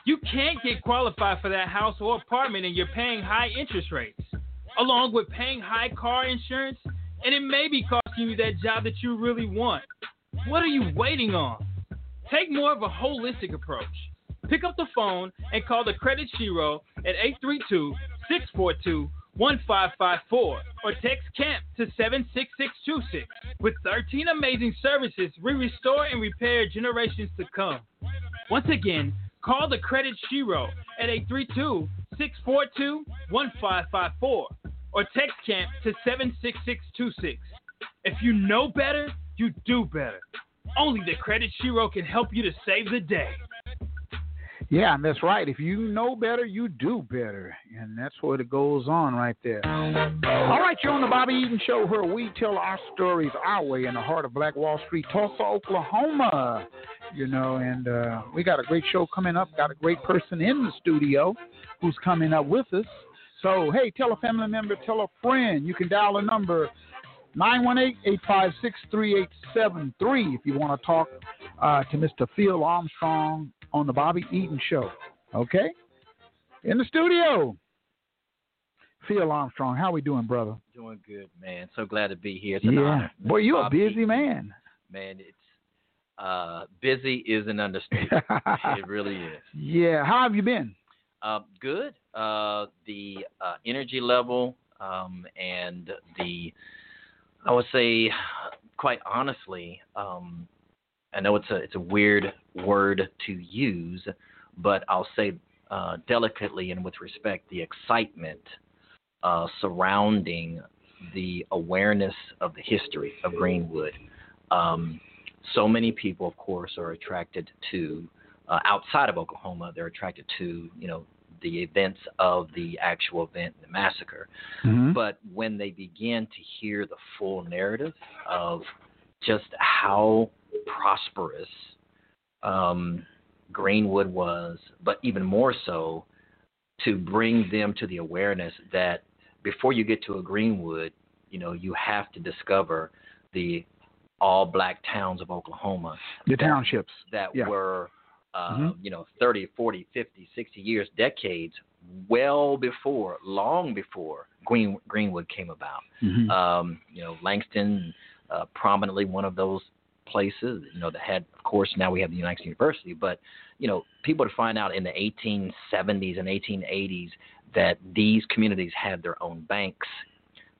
You can't get qualified for that house or apartment and you're paying high interest rates, along with paying high car insurance, and it may be costing you that job that you really want. What are you waiting on? Take more of a holistic approach. Pick up the phone and call the Credit Shiro at 832 642 1554 or text CAMP to 76626. With 13 amazing services, we restore and repair generations to come. Once again, call the Credit Shiro at 832 642 1554 or text CAMP to 76626. If you know better, you do better. Only the Credit Shiro can help you to save the day. Yeah, and that's right. If you know better, you do better. And that's what it goes on right there. All right, you're on the Bobby Eaton Show where we tell our stories our way in the heart of Black Wall Street, Tulsa, Oklahoma. You know, and uh, we got a great show coming up. Got a great person in the studio who's coming up with us. So, hey, tell a family member, tell a friend. You can dial a number 918-856-3873 if you want to talk uh, to Mr. Phil Armstrong on the Bobby Eaton Show. Okay? In the studio. Phil Armstrong, how we doing, brother? Doing good, man. So glad to be here. It's yeah. Honor, Boy, you're Bobby a busy Eaton. man. Man, it's uh, busy is an understatement. [laughs] it really is. Yeah. How have you been? Uh, good. Uh, the uh, energy level um, and the, I would say, quite honestly, um, I know it's a it's a weird word to use, but I'll say uh, delicately and with respect, the excitement uh, surrounding the awareness of the history of Greenwood. Um, so many people, of course, are attracted to uh, outside of Oklahoma. They're attracted to you know the events of the actual event, the massacre. Mhm. But when they begin to hear the full narrative of just how prosperous um, Greenwood was, but even more so to bring them to the awareness that before you get to a Greenwood, you know, you have to discover the all black towns of Oklahoma The townships. that Yeah. were, uh, Mhm. you know, 30, 40, 50, 60 years, decades, well before, long before Green, Greenwood came about. Mhm. Um, you know, Langston, uh, prominently one of those places, you know, that had, of course, now we have the United States University, but, you know, people to find out in the 1870s and 1880s that these communities had their own banks,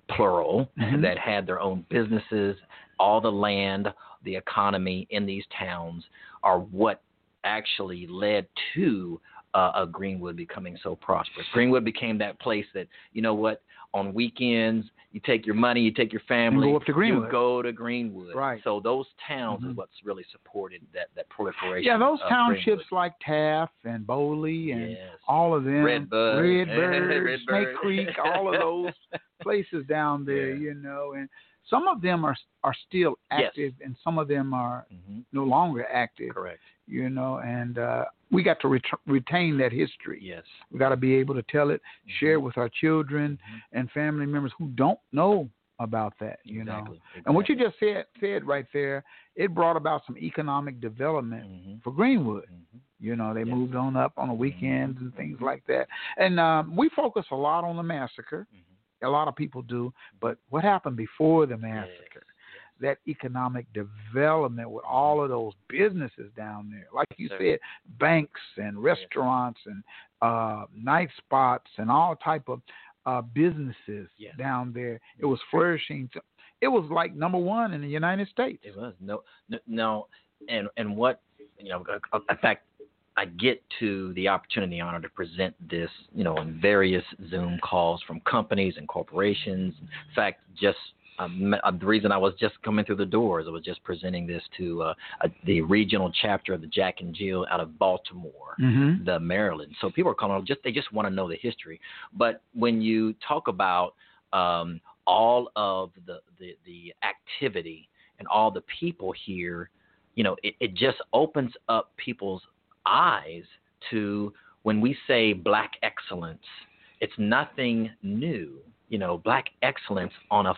plural, Mhm. that had their own businesses, all the land, the economy in these towns are what actually led to uh, uh, Greenwood becoming so prosperous. Greenwood became that place that you know what on weekends you take your money, you take your family, go up to Greenwood. you go to Greenwood. Right. So those towns Mhm. is what's really supported that that proliferation. Yeah, those townships Greenwood. like Taft and Boley and Yes. all of them, Redbud. [laughs] Redbird, Redbird. Snake Creek, all of those [laughs] places down there, Yeah. you know, and some of them are are still Yes. active, and some of them are Mhm. no longer active. Correct. You know, and uh, we got to ret- retain that history. Yes. We got to be able to tell it, Mm-hmm. share it with our children and family members who don't know about that. You know, Exactly. and what you just said said right there, it brought about some economic development Mm-hmm. for Greenwood. You know, they moved on up on the weekends and things like that. And um, we focus a lot on the massacre. Mm-hmm. A lot of people do, but what happened before the massacre? That economic development with all of those businesses down there, like you said, banks and restaurants and uh, night spots and all type of uh, businesses Yes. down there. It was flourishing. To, it was like number one in the United States. It was no, no, no, and and what you know. In fact, I get to the opportunity, honor to present this, you know, in various Zoom calls from companies and corporations. In fact, just um, uh, the reason I was just coming through the doors, I was just presenting this to uh, uh, the regional chapter of the Jack and Jill out of Baltimore Mhm. the Maryland. So people are calling just they just want to know the history. But when you talk about um, all of the, the the activity and all the people here, you know, it, it just opens up people's eyes to when we say black excellence, it's nothing new. You know, black excellence on a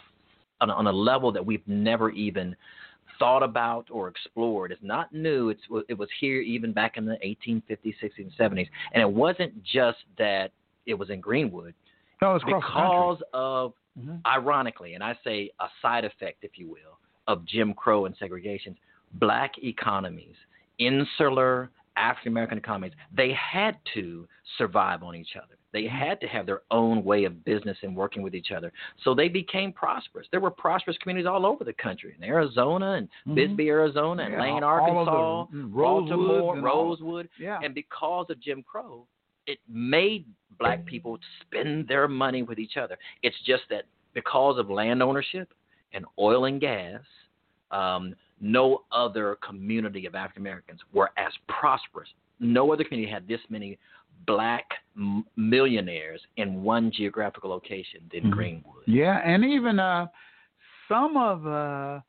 on a, on a level that we've never even thought about or explored. It's not new. It's it was here even back in the 1850s, 60s, and 70s, and it wasn't just that it was in Greenwood. No, it's across the country. because of, Mhm. ironically, and I say a side effect, if you will, of Jim Crow and segregation, black economies, insular African American economies, they had to survive on each other. They had to have their own way of business and working with each other. So they became prosperous. There were prosperous communities all over the country, in Arizona and Mhm. Bisbee, Arizona, and Yeah, Lane, Arkansas, mm, Rosewood Baltimore, and Rosewood. Yeah. And because of Jim Crow, it made black people spend their money with each other. It's just that because of land ownership and oil and gas, um, no other community of African Americans were as prosperous. No other community had this many black m- millionaires in one geographical location than Mhm. Greenwood. Yeah, and even uh, some of uh,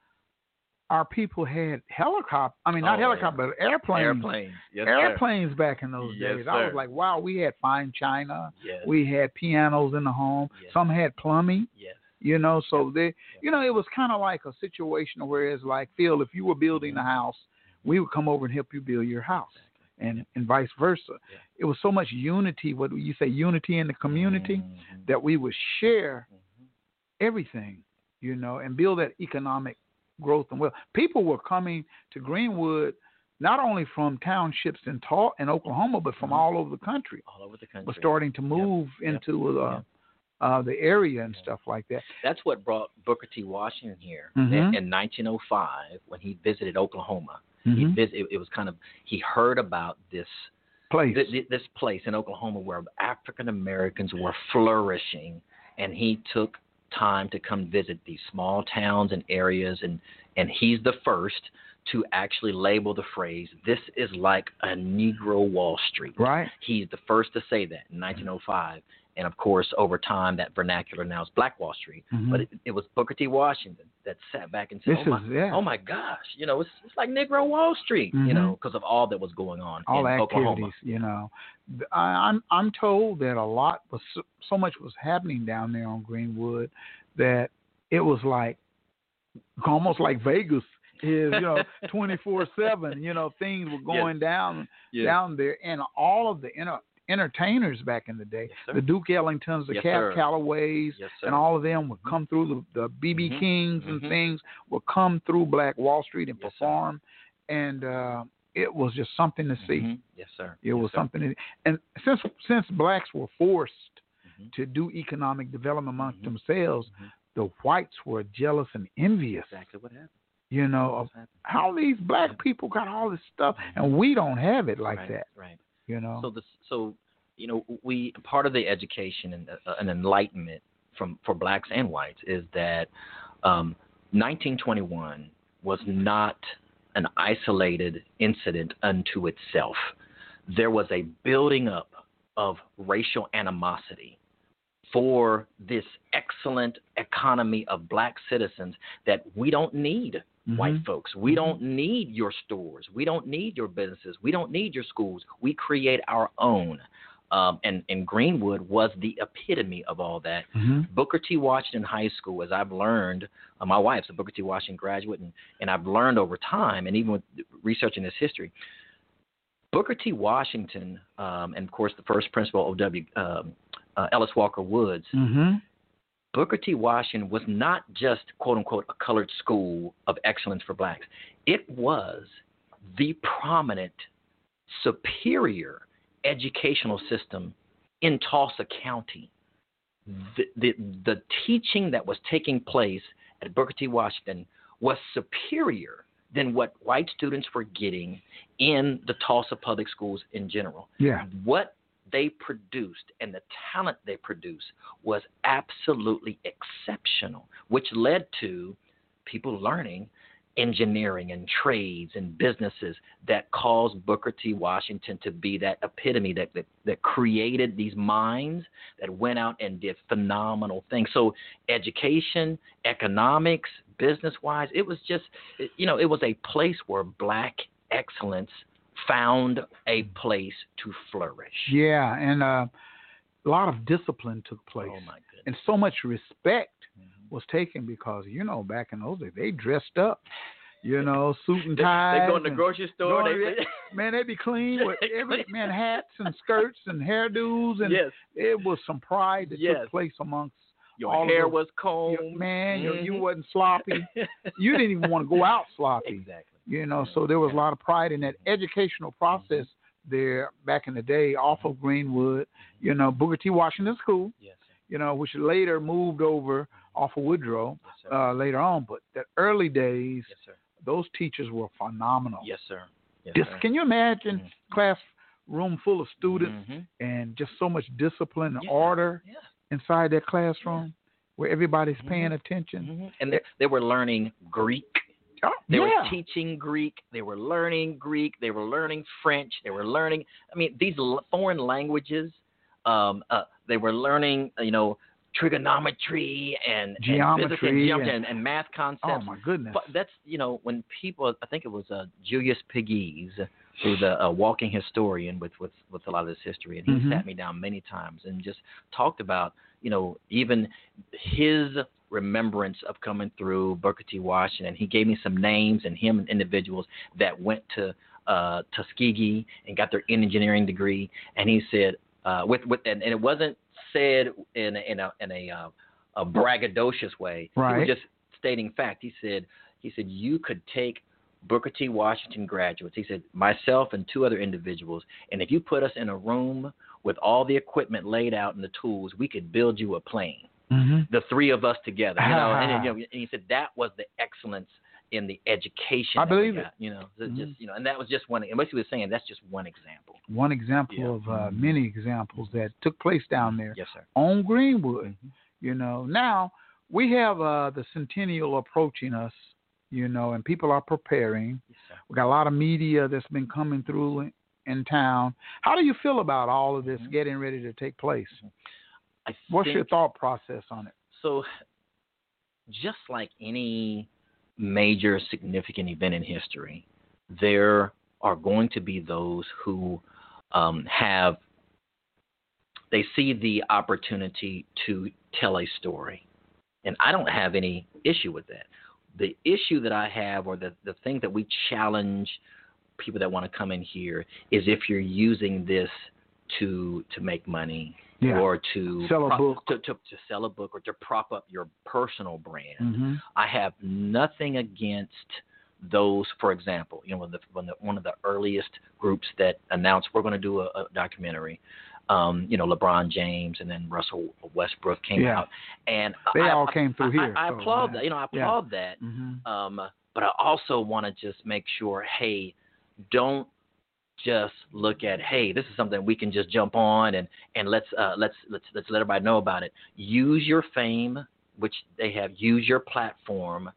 our people had helicopter. I mean, not Oh, yeah. helicopter, but airplanes. Airplanes, yes, sir. airplanes back in those Yes, days. I was like, wow, we had fine china. Yes. We had pianos in the home. Some had plumbing. Yes. You know, so they, you know, it was kind of like a situation where it's like, Phil, if you were building Mm-hmm. a house, we would come over and help you build your house, and and vice versa. It was so much unity. What you say, unity in the community, Mm-hmm. that we would share everything, you know, and build that economic growth and wealth. People were coming to Greenwood not only from townships in Ta- in Oklahoma, but from all over the country. Mm-hmm. All over the country. Was starting to move into uh, uh, the area and stuff like that. That's what brought Booker T. Washington here Mhm. in, in 1905 when he visited Oklahoma. He Mhm. vis- it, was kind of he heard about this Place. thi- this place in Oklahoma where African Americans were flourishing, and he took time to come visit these small towns and areas, and and he's the first to actually label the phrase "This is like a Negro Wall Street." Right. He's the first to say that in 1905. And of course, over time, that vernacular now is Black Wall Street. Mhm. But it, it was Booker T. Washington that sat back and said, This oh, my, yeah. oh my gosh, you know, it's, it's like Negro Wall Street, you Mhm. know, because of all that was going on all in activities, Oklahoma. you know. I, I'm I'm told that a lot was so, so much was happening down there on Greenwood that it was like almost like Vegas is, you know, [laughs] 24/7. You know, things were going down Yes. down there, and all of the inter- entertainers back in the day, sir. the Duke Ellingtons, the Yes, Cab sir. Calloways, Yes, and all of them would come through the, the BB Mhm. Kings and Mhm. things would come through Black Wall Street and Yes, sir. perform, and uh, it was just something to see. Mhm. Yes, sir. It Yes, was sir. something, to, and since since blacks were forced Mm-hmm. to do economic development amongst Mhm. themselves, the whites were jealous and envious. Exactly what happened. You know, of how these black people got all this stuff and we don't have it like right, that. Right. You know. So the so you know we part of the education and uh, an enlightenment from for blacks and whites is that um, 1921 was not an isolated incident unto itself. There was a building up of racial animosity for this excellent economy of black citizens that we don't need white Mhm. folks. We don't need your stores. We don't need your businesses. We don't need your schools. We create our own. Um, and, and Greenwood was the epitome of all that. Mhm. Booker T. Washington High School, as I've learned, uh, my wife's a Booker T. Washington graduate, and, and I've learned over time, and even with researching this history, Booker T. Washington, um, and of course the first principal, O.W. Um, uh, Ellis Walker Woods, Mhm. Booker T. Washington was not just quote unquote a colored school of excellence for blacks. It was the prominent, superior educational system in Tulsa County. The, the, the teaching that was taking place at Booker T. Washington was superior than what white students were getting in the Tulsa public schools in general Yeah. what they produced and the talent they produced was absolutely exceptional, which led to people learning engineering and trades and businesses that caused Booker T. Washington to be that epitome that, that, that created these minds that went out and did phenomenal things. So, education, economics, business wise, it was just, you know, it was a place where black excellence found a place to flourish. Yeah, and uh, a lot of discipline took place. Oh my goodness. And so much respect was taken because you know back in those days they dressed up, you know, [laughs] suit and They- they go in the grocery store, going- they- [laughs] man, they'd be clean with every man hats and skirts and hairdos, and Yes. it was some pride that Yes. took place amongst. Your all of hair was combed. your- man, you, you Mhm. wasn't sloppy. you didn't even want to go out [laughs] sloppy. Exactly. You know, so there was a lot of pride in that educational process there back in the day off of Greenwood, you know, Booker T. Washington School, Yes, you know, which later moved over off of Woodrow uh, later on. But the early days, Yes, those teachers were phenomenal. Yes, sir. Yes, sir. can you imagine classroom full of students Mhm. and just so much discipline and order inside that classroom where everybody's paying attention? Mhm. And they, they were learning Greek. They yeah. were teaching Greek. They were learning Greek. They were learning French. They were learning. I mean, these foreign languages. Um, uh, they were learning. You know, trigonometry and and Geometry and, and- and, and math concepts. Oh my goodness. But that's you know when people. I think it was uh, Julius Pegues, who's a, a walking historian with with with a lot of this history, and he Mhm. sat me down many times and just talked about you know even his remembrance of coming through Booker T. Washington. He gave me some names and him and individuals that went to uh, Tuskegee and got their engineering degree, and he said uh, with with and, and it wasn't said in a, in a in a uh, a braggadocious way. Right. He was just stating fact. He said he said you could take Booker T. Washington graduates. He said myself and two other individuals, and if you put us in a room with all the equipment laid out and the tools, we could build you a plane. Mm-hmm. The three of us together, you know. and, you know, and he said that was the excellence in the education. I believe it. You know, Mhm. just you know, and that was just one. And what he was saying, that's just one example. One example Yeah. of uh, many examples that took place down there Yes, sir. on Greenwood. Mm-hmm. You know, now we have uh, the centennial approaching us. You know, and people are preparing. We got a lot of media that's been coming through in, in town. How do you feel about all of this getting ready to take place? I What's your thought process on it? So, just like any major significant event in history, there are going to be those who um, have, they see the opportunity to tell a story. And I don't have any issue with that. The issue that I have, or the, the thing that we challenge people that want to come in here, is if you're using this to to make money Yeah. or to Sell a prop- book. to, to, to sell a book or to prop up your personal brand. Mm-hmm. I have nothing against those. For example, you know, when the, when the one of the earliest groups that announced we're going to do a, a documentary, Um, you know, LeBron James and then Russell Westbrook came Yeah. out, and They I, all came through I- here, I, so, applaud yeah. that. You know, I Yeah. applaud that. Mhm. Um, but I also want to just make sure, hey, don't just look at, hey, this is something we can just jump on and and let's uh, let's let's let's let everybody know about it. Use your fame, which they have. Use your platform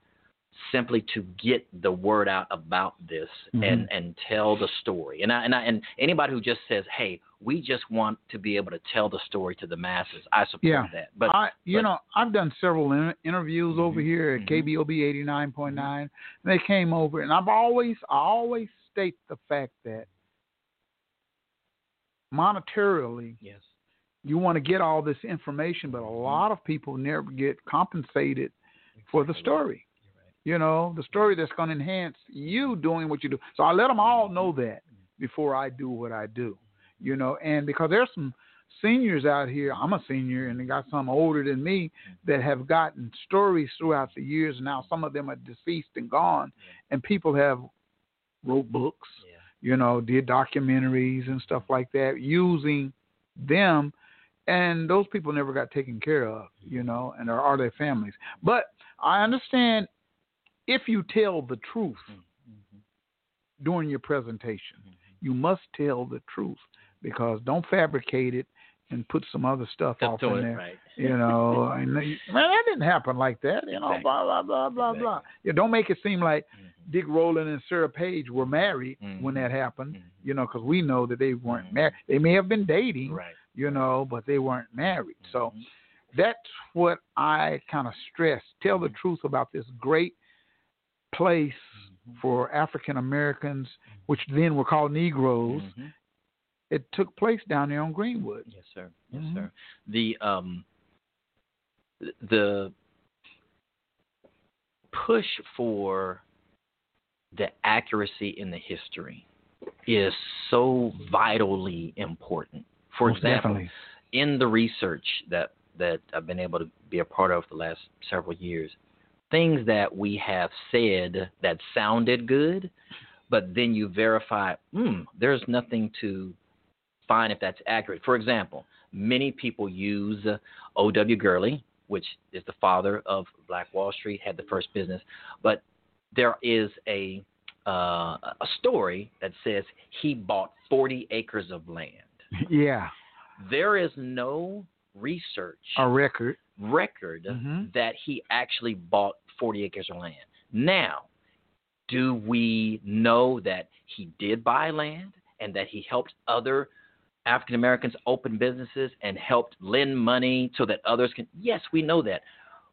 simply to get the word out about this Mhm. and and tell the story. And I, and I, and anybody who just says, hey, we just want to be able to tell the story to the masses, I support Yeah. that. But I, you but- know, I've done several in- interviews over here at KBOB eighty nine point nine. and They came over, and I've always, I always state the fact that monetarily, yes, you want to get all this information, but a mm-hmm. lot of people never get compensated for the story. You know, the story that's going to enhance you doing what you do. So I let them all know mm-hmm. that before I do what I do. Mm-hmm. You know, and because there's some seniors out here, I'm a senior, and they got some older than me that have gotten stories throughout the years. Now some of them are deceased and gone, and people have wrote books, you know, did documentaries and stuff like that using them, and those people never got taken care of, you know, and or are their families. But I understand if you tell the truth mm-hmm. during your presentation, mm-hmm. you must tell the truth because don't fabricate it and put some other stuff off in it, there. right. You know, and they- [laughs] man, that didn't happen like that. You know, Exactly. blah blah blah blah blah. Yeah, don't make it seem like mm-hmm. Dick Rowland and Sarah Page were married mm-hmm. when that happened. Mm-hmm. You know, because we know that they weren't married. They may have been dating, right. you know, but they weren't married. So that's what I kind of stress. Tell the truth about this great place for African Americans, which then were called Negroes. It took place down there on Greenwood. Yes, sir. Yes, Mhm. sir. The um the push for the accuracy in the history is so vitally important. For Most example, definitely. in the research that that I've been able to be a part of the last several years, things that we have said that sounded good, but then you verify, hmm, there's nothing to find if that's accurate. For example, many people use O.W. Gurley, which is the father of Black Wall Street, had the first business, but there is a uh, a story that says he bought 40 acres of land. [laughs] Yeah, There is no research a record. record Mhm. that he actually bought 40 acres of land. Now, do we know that he did buy land and that he helped other African Americans open businesses and helped lend money so that others can? Yes, we know that.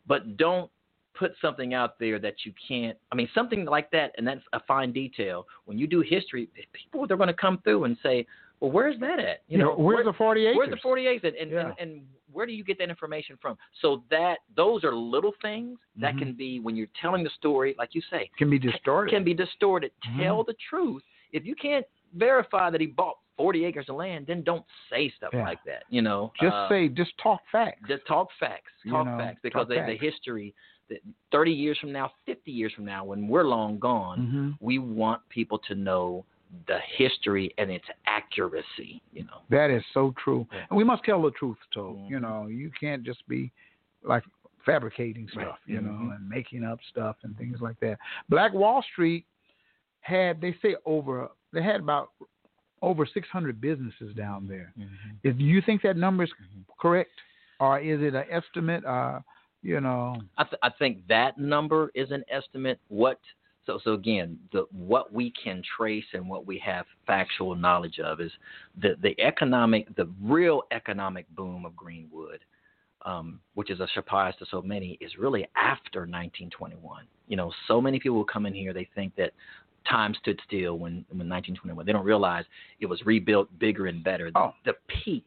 But don't put something out there that you can't. I mean, something like that, and that's a fine detail. When you do history, people they're going to come through and say, "Well, where's that at? You know, where's the 48? Where's the 48? And, and, Yeah. and, and where do you get that information from? So that those are little things that Mhm. can be when you're telling the story, like you say, Can be distorted. can be distorted. Mhm. Tell the truth. If you can't verify that he bought 40 acres of land, then don't say stuff Yeah. like that. You know, Just Uh, say, just talk facts. just talk facts. You Talk know, facts because talk the, the history. that 30 years from now, 50 years from now, when we're long gone, Mhm. we want people to know the history and its accuracy. You know. That is so true. Yeah. And we must tell the truth, too. Mhm. You know, you can't just be like fabricating Right. stuff, you know, Mhm. and making up stuff and things like that. Black Wall Street had, they say, over, they had about over 600 businesses down there. If you think that number is correct, or is it an estimate? Uh, you know, I, th- I think that number is an estimate. What so so again, the what we can trace and what we have factual knowledge of is the the economic, the real economic boom of Greenwood, um, which is a surprise to so many, is really after 1921. You know, so many people come in here, they think that time stood still when when 1921. They don't realize it was rebuilt bigger and better. The, Oh. the peak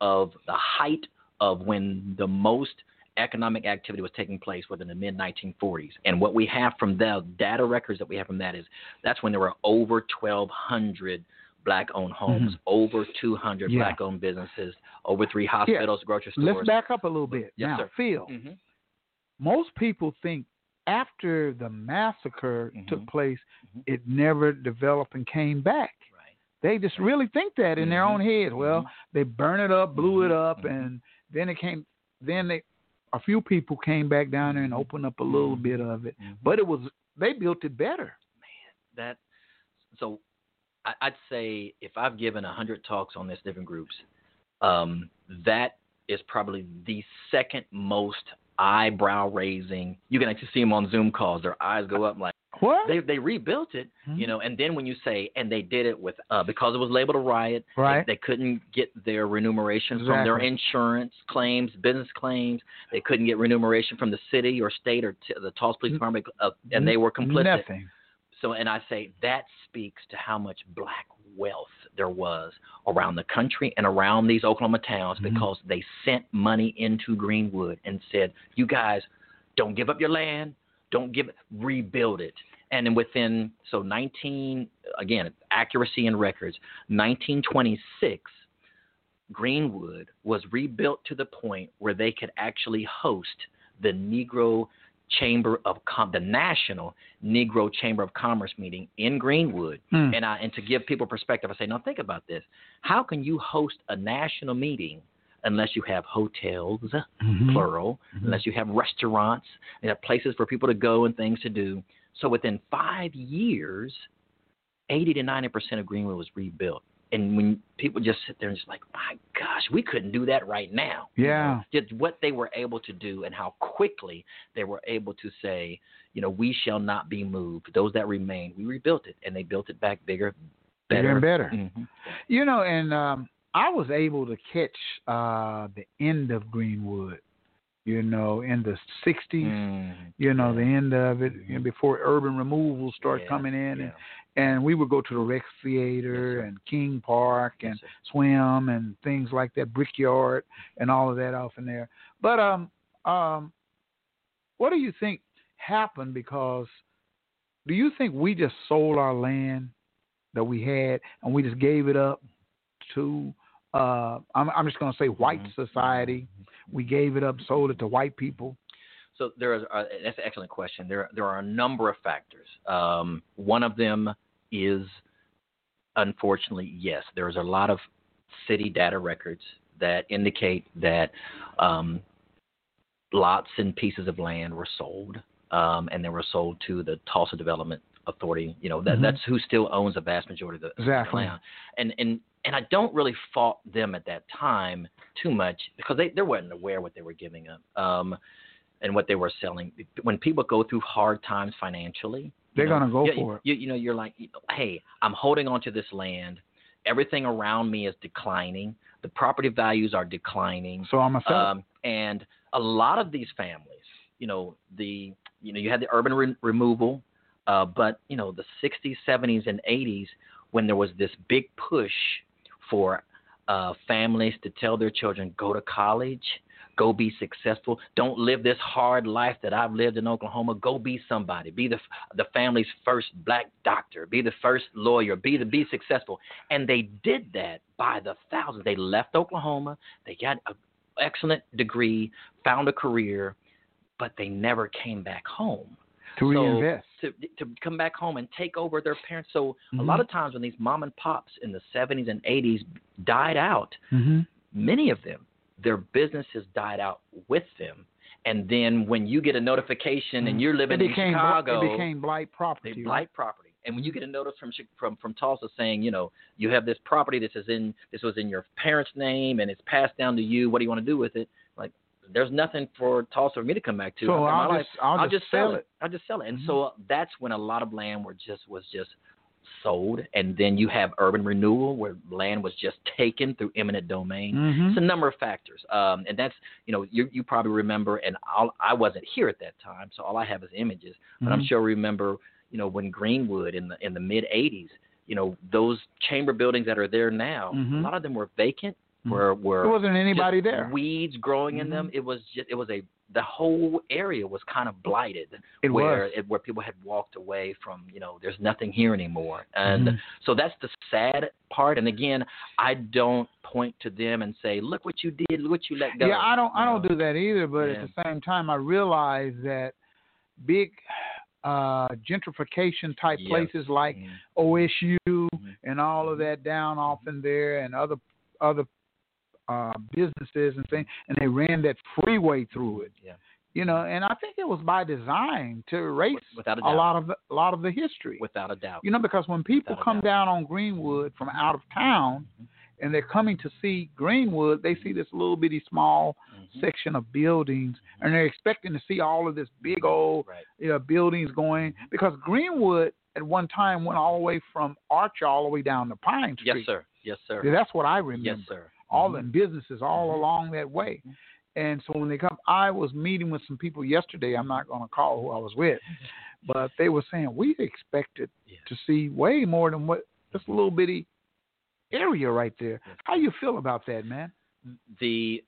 of the height of when the most economic activity was taking place was in the mid 1940s. And what we have from the data records that we have from that is that's when there were over 1,200 black owned homes, Mhm. over 200 Yeah. black owned businesses, over three hospitals, grocery stores. let's back up a little bit. Yes, now, sir. Phil, Mhm. most people think after the massacre Mm-hmm. took place, it never developed and came back. Right. They just really think that in their Mhm. own head. Well, they burn it up, blew it up, Mhm. and then it came. Then they, a few people came back down there and opened up a little bit of it, but it was they built it better. Man, that so I'd say if I've given a hundred talks on this different groups, um, that is probably the second most eyebrow raising. You can actually see them on Zoom calls; their eyes go up like What? they they rebuilt it, Mhm. you know. And then when you say and they did it with uh, because it was labeled a riot, they- Right. They, couldn't get their remuneration from their insurance claims, business claims. They couldn't get remuneration from the city or state or t- the Tulsa Police Department, uh, and they were complicit. Nothing. So, and I say that speaks to how much black wealth there was around the country and around these Oklahoma towns Mhm. because they sent money into Greenwood and said, "You guys, don't give up your land, don't give it, rebuild it." And then within so 19 again accuracy in records, 1926. Greenwood was rebuilt to the point where they could actually host the Negro Chamber of Com- the National Negro Chamber of Commerce meeting in Greenwood. Hmm. And I and to give people perspective, I say, now think about this: how can you host a national meeting unless you have hotels, Mhm. plural, Mhm. unless you have restaurants, you have places for people to go and things to do? So within five years, eighty to ninety percent of Greenwood was rebuilt. And when people just sit there and just like, my gosh, we couldn't do that right now. You Yeah. know, just what they were able to do and how quickly they were able to say, you know, we shall not be moved. Those that remain, we rebuilt it, and they built it back bigger, better, Bigger and better. Mhm. You know, and um, I was able to catch uh, the end of Greenwood. You know, in the '60s. Mm, You know, yeah. the end of it, you know, before urban removal started Yeah, coming in, yeah. and and we would go to the Rex Theater Yes, and King Park and Yes, swim and things like that, Brickyard and all of that off in there. But um um, what do you think happened? Because do you think we just sold our land that we had and we just gave it up to uh I'm I'm just going to say white Mm-hmm. society. We gave it up, sold it to white people. So there is uh, that's an excellent question. There there are a number of factors. Um, one of them is unfortunately yes. There's a lot of city data records that indicate that um, lots and pieces of land were sold, um, and they were sold to the Tulsa Development Authority. You know that Mhm. that's who still owns the vast majority of the Exactly. land. And and and I don't really fault them at that time too much because they they weren't aware what they were giving up. Um, and what they were selling. When people go through hard times financially, They're know, gonna go you- for it. You, you know, you're like, hey, I'm holding on to this land. Everything around me is declining. The property values are declining. So I'm a sell. Um, and a lot of these families, you know, the you know, you had the urban re- removal, uh, but you know, the 60s, 70s, and 80s, when there was this big push for uh, families to tell their children, go to college, go be successful, don't live this hard life that I've lived in Oklahoma. Go be somebody, be the the family's first black doctor, be the first lawyer, be the be successful. And they did that by the thousands. They left Oklahoma, they got an excellent degree, found a career, but they never came back home To so reinvest. to to come back home and take over their parents. So a Mhm. lot of times when these mom and pops in the 70s and 80s died out, Mm-hmm. many of them their business has died out with them. And then when you get a notification and you're living Mm-hmm. it became in Chicago, It became blight property. right? blight property. And when you get a notice from from from Tulsa saying, you know, you have this property this is in this was in your parents' name and it's passed down to you. What do you want to do with it? Like, there's nothing for Tulsa for me to come back to. So I'll just- I'll just sell it. it. I'll just sell it. And Mhm. so that's when a lot of land were just was just sold, and then you have urban renewal where land was just taken through eminent domain. Mhm. It's a number of factors, um, and that's you know you you probably remember, and I'll, I wasn't here at that time, so all I have is images. But I'm Mhm. sure remember you know when Greenwood in the in the mid '80s, you know those chamber buildings that are there now, Mhm. a lot of them were vacant. Mhm. Were were There wasn't anybody there. Weeds growing in Mhm. them. It was just it was a the whole area was kind of blighted. It where was. It, where people had walked away from you know there's nothing here anymore, and Mhm. so that's the sad part. And again, I don't point to them and say, look what you did, look what you let go. Yeah, I don't. I you don't do that either. But Yeah. at the same time, I realize that big uh, gentrification type Yes. places like Mhm. OSU and all of that down off in there, and other other uh, businesses and things, and they ran that freeway through it. Yeah. You know, and I think it was by design to erase Without a a lot of the, a lot of the history. Without a doubt. You know, because when people Without come down on Greenwood from out of town and they're coming to see Greenwood, they see this little bitty small Mm-hmm. section of buildings and they're expecting to see all of this big old Right. you know, buildings going because Greenwood at one time went all the way from Arch all the way down to Pine Street. Yes, sir. Yes, sir. That's what I remember. Yes, sir. All the businesses all Mm-hmm. along that way. And so when they come, I was meeting with some people yesterday. I'm not going to call who I was with, [laughs] but they were saying we expected to see way more than what this little bitty area right there. How you feel about that, man? the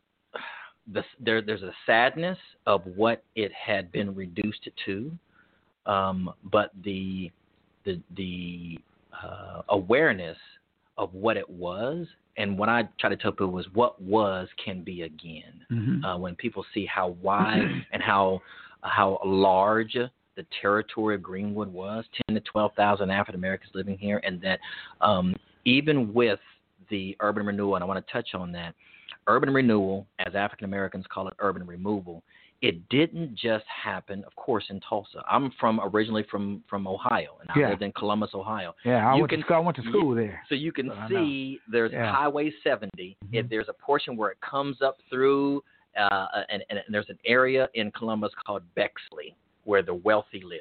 the there there's a sadness of what it had been reduced to, um, but the the the uh, awareness of what it was and what I try to tell people was what was can be again. Mhm. Uh, when people see how wide [clears throat] and how how large the territory of Greenwood was, ten to twelve thousand African Americans living here, and that um, even with the urban renewal, and I want to touch on that urban renewal, as African Americans call it, urban removal. It didn't just happen, of course, in Tulsa. I'm from originally from from Ohio, and I Yeah. lived in Columbus, Ohio. Yeah, I You went can- to school. I went to school there. So you can So see there's Yeah. Mm-hmm. Highway 70. If there's a portion where it comes up through, uh, and, and there's an area in Columbus called Bexley where the wealthy live.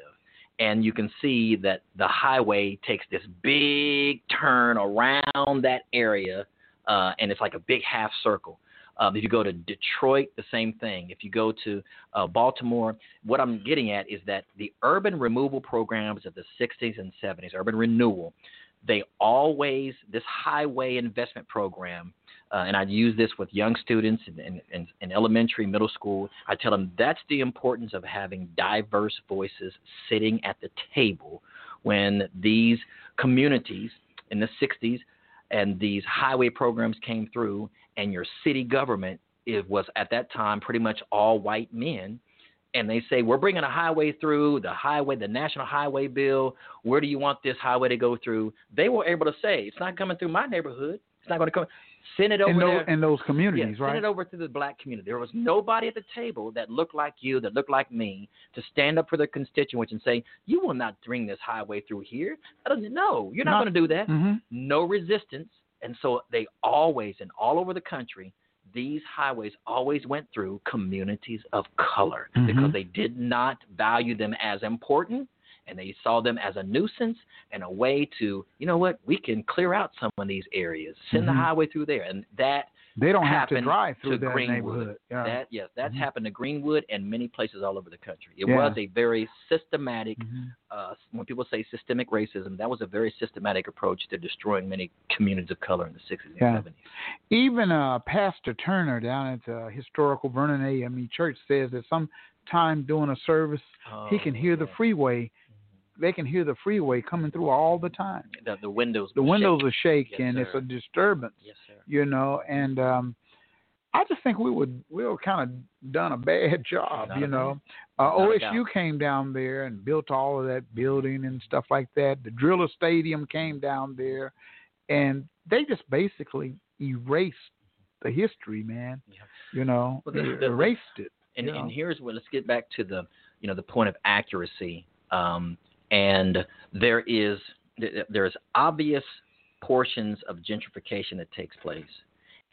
And you can see that the highway takes this big turn around that area, uh, and it's like a big half circle. Um, if you go to Detroit, the same thing. If you go to uh, Baltimore, what I'm getting at is that the urban removal programs of the 60s and 70s, urban renewal, they always this highway investment program uh, and i use this with young students in, in, in, in elementary middle school i tell them that's the importance of having diverse voices sitting at the table when these communities in the 60s and these highway programs came through and your city government it was at that time pretty much all white men. And they say we're bringing a highway through the highway the national highway bill. Where do you want this highway to go through? They were able to say it's not coming through my neighborhood. It's not going to come send it over in those in those communities, yeah, right? Send it over to the black community. There was nobody at the table that looked like you, that looked like me, to stand up for their constituents and say, "You will not bring this highway through here." I don't know. You're not, Not- going to do that. Mhm. No resistance, and so they always and all over the country. These highways always went through communities of color Mhm. because they did not value them as important and they saw them as a nuisance and a way to, you know what, we can clear out some of these areas, send the Mhm. highway through there, and that They don't have to drive through to Greenwood. Yeah. That yes, that's Mhm. happened to Greenwood and many places all over the country. It Yeah. was a very systematic. Mm-hmm. Uh, when people say systemic racism, that was a very systematic approach to destroying many communities of color in the 60s and Yeah. 70s. Even uh, Pastor Turner down at the historical Vernon AME Church says that sometime during a service he Oh, can hear the freeway. They can hear the freeway coming through all the time. The, the windows. The windows shake. are shaking. Yes, it's a disturbance. Yes, sir. You know, and um, I just think we would we were kind of done a bad [laughs] job. Not you know, uh, OSU came down there and built all of that building and stuff like that. The Driller Stadium came down there, and they just basically erased the history, man. You know, Well, the- they the- erased it. And, and here's where let's get back to the you know the point of accuracy. Um, and there is there is obvious portions of gentrification that takes place.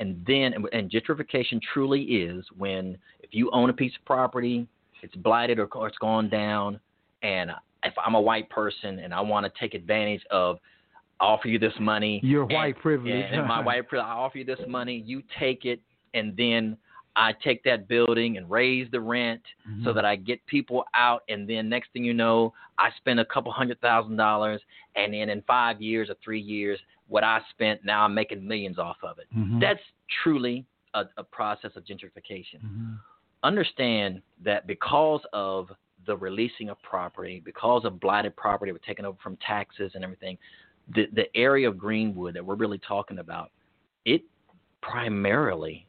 And then and- gentrification truly is when if you own a piece of property, it's blighted or, or it's gone down, and if I'm a white person and I want to take advantage of offer you this money. Your and- white privilege. And my white privilege. I offer you this money. You take it, and then I take that building and raise the rent Mm-hmm. so that I get people out. And then next thing you know, I spend a couple hundred thousand dollars, and then in five years or three years, what I spent now I'm making millions off of it. Mhm. That's truly a, a process of gentrification Mhm. understand that because of the releasing of property, because of blighted property, we're taking over from taxes and everything, the the area of Greenwood that we're really talking about, it primarily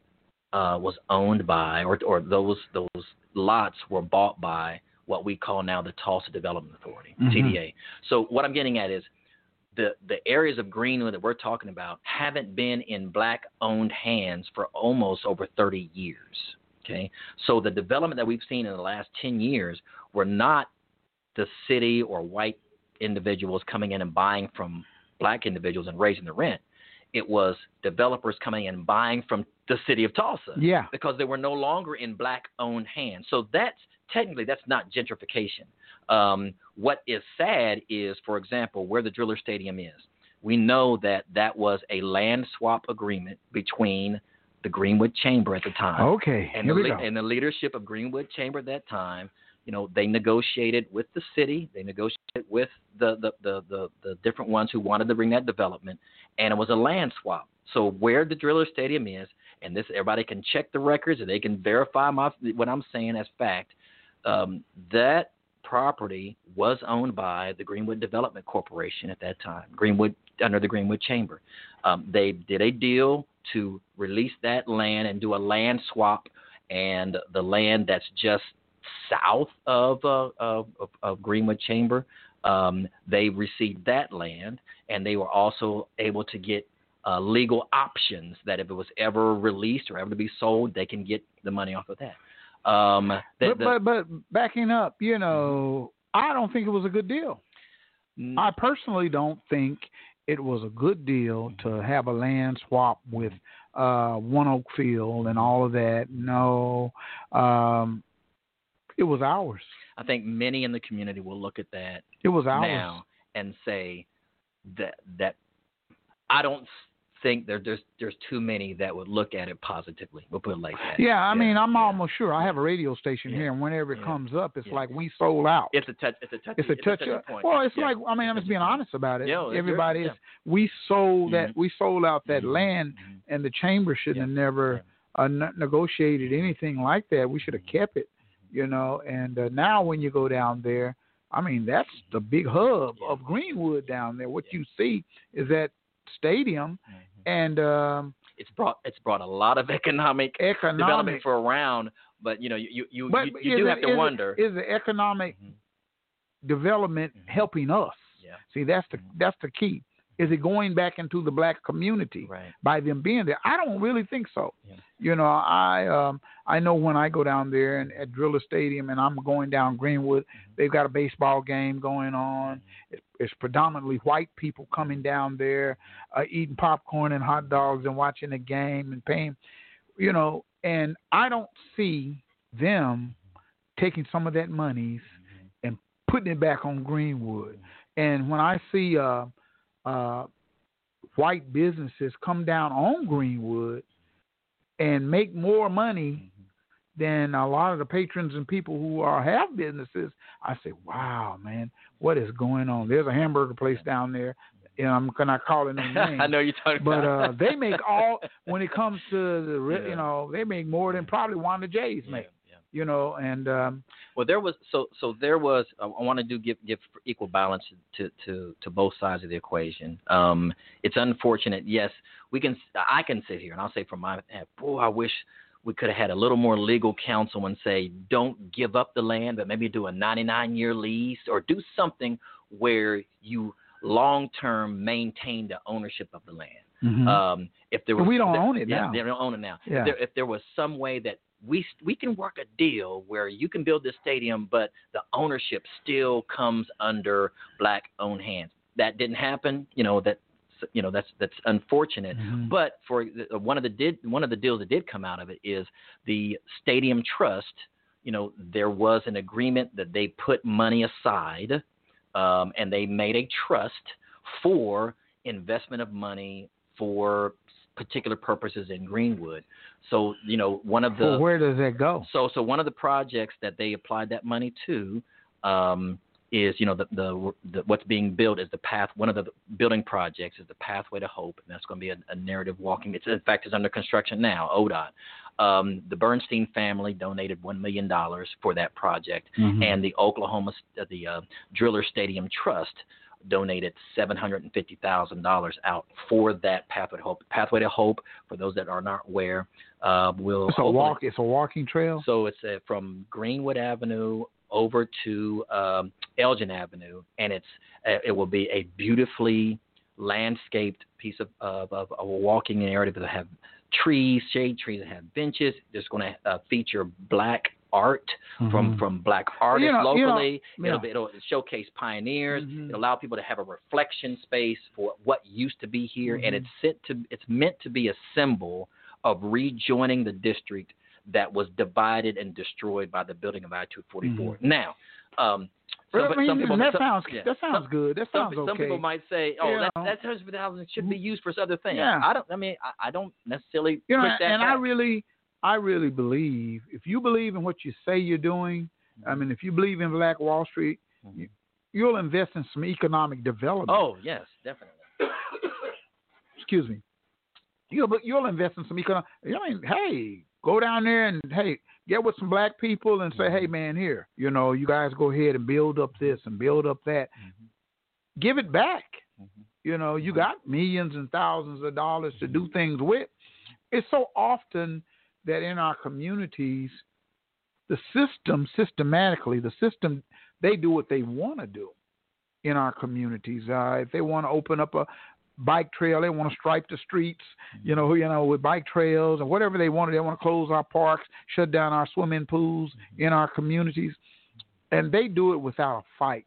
uh, was owned by, or or those those lots were bought by what we call now the Tulsa Development Authority, Mhm. TDA. So what I'm getting at is the the areas of Greenwood that we're talking about haven't been in black owned hands for almost over 30 years. Okay, so the development that we've seen in the last 10 years were not the city or white individuals coming in and buying from black individuals and raising the rent. It was developers coming in and buying from the city of Tulsa. Yeah. Because they were no longer in black owned hands. So that's technically that's not gentrification. Um, what is sad is, for example, where the Driller Stadium is. We know that that was a land swap agreement between the Greenwood Chamber at the time. Okay, and here the, le- go. and the leadership of Greenwood Chamber at that time, you know, they negotiated with the city, they negotiated with the the, the, the, the different ones who wanted to bring that development, and it was a land swap. So where the Driller Stadium is, and this everybody can check the records and they can verify my what I'm saying as fact. Um, that property was owned by the Greenwood Development Corporation at that time, Greenwood under the Greenwood Chamber. Um, they did a deal to release that land and do a land swap, and the land that's just south of uh, of, of, Greenwood Chamber, um, they received that land, and they were also able to get uh, legal options that if it was ever released or ever to be sold, they can get the money off of that. Um, the- but, the- but but backing up, you know, I don't think it was a good deal. Mm. I personally don't think it was a good deal to have a land swap with uh ONEOK Field and all of that. No, um, it was ours. I think many in the community will look at that It was ours. now and say that that I don't think there, there's there's too many that would look at it positively. We'll put it like that. Yeah, I mean, I'm almost sure. I have a radio station here, and whenever it comes up, it's like we sold out. It's a touch. It's a touch. It's a touch. touchy Of, point. well, it's Yeah. like I mean, I'm just being honest about it. Yeah, Everybody yeah. is. We sold that. Mm-hmm. We sold out that land, and the chamber should have never uh, negotiated anything like that. We should have Mm-hmm. kept it, you know. And uh, now when you go down there, I mean, that's the big hub of Greenwood down there. What you see is that stadium, Mm-hmm. and um, it's brought it's brought a lot of [laughs] economic, Economic. development for around, but you know you you you, you, do it- have to is wonder. is the economic development helping us? Yeah. See, that's the that's the key. Is it going back into the black community by them being there? I don't really think so. You know, I um I know when I go down there and at Driller Stadium and I'm going down Greenwood, they've got a baseball game going on. It's, it's predominantly white people coming down there, uh, eating popcorn and hot dogs and watching the game and paying, you know. And I don't see them taking some of that monies and putting it back on Greenwood. And when I see uh, uh, white businesses come down on Greenwood and make more money than a lot of the patrons and people who are have businesses, I say, "Wow, man, what is going on?" There's a hamburger place down there. You know, I'm not calling no names. [laughs] I know you're talking But about. uh, they make all when it comes to the re- Yeah. you know they make more than probably Wanda J's make. You know, and um, Well, there was so so there was. I want to do give give equal balance to to to both sides of the equation. Um, it's unfortunate. Yes, we can. I can sit here and I'll say from my end, boy, I wish we could have had a little more legal counsel and say don't give up the land, but maybe do a 99 year lease or do something where you long term maintain the ownership of the land. Mhm. Um, if there was, We don't there- own it yeah, now. They don't own it now. Yeah. If, there, if there was some way that we we can work a deal where you can build this stadium, but the ownership still comes under black owned hands. That didn't happen. You know that you know that's that's unfortunate. Mm-hmm. But for the- one of the did one of the deals that did come out of it is the stadium trust. You know there was an agreement that they put money aside, um, and they made a trust for investment of money for particular purposes in Greenwood. So you know one of the well, where does that go? so so one of the projects that they applied that money to um, is you know the, the the what's being built is the path. One of the building projects is the Pathway to Hope, and that's going to be a, a narrative walking. It's in fact is under construction now. ODOT. Um, the Bernstein family donated one million dollars for that project, Mhm. and the Oklahoma uh, the uh, Driller Stadium Trust donated seven hundred and fifty thousand dollars out for that Pathway to Hope. Pathway to Hope, for those that are not aware, uh, will It's a walk. It's a walking trail. so it's uh, from Greenwood Avenue over to um, Elgin Avenue, and it's uh, it will be a beautifully landscaped piece of of, of a walking area that have trees, shade trees that have benches. It's going to uh, feature black art from Mhm. from black artists you know- you know, locally. yeah. It'll, it'll showcase pioneers. Mhm. It'll allow people to have a reflection space for what used to be here, and Mhm. it's sent to it's meant to be a symbol of rejoining the district that was divided and destroyed by the building of I-244. Now, um, some, I mean, some people that some- sounds yeah, that sounds some- good. That some, sounds some okay. people might say, "Oh, You that that hundred thousand should be used for other things." Yeah. I don't. I mean, I, I don't necessarily you know, that. and I really, I really believe if you believe in what you say you're doing, I mm-hmm. mean, if you believe in Black Wall Street, mm-hmm. you, you'll invest in some economic development. Oh yes, definitely. [coughs] excuse me. You'll you'll invest in some economic. I mean, hey, go down there and hey, get with some black people and say, hey, mm-hmm. man, here, you know, you guys go ahead and build up this and build up that. Give it back. You know, you got millions and thousands of dollars to do things with. It's so often that in our communities, the system systematically, the system, they do what they want to do in our communities. Uh, if they want to open up a bike trail, they want to stripe the streets, you know, you know, with bike trails and whatever they want. To they want to close our parks, shut down our swimming pools in our communities, and they do it without a fight.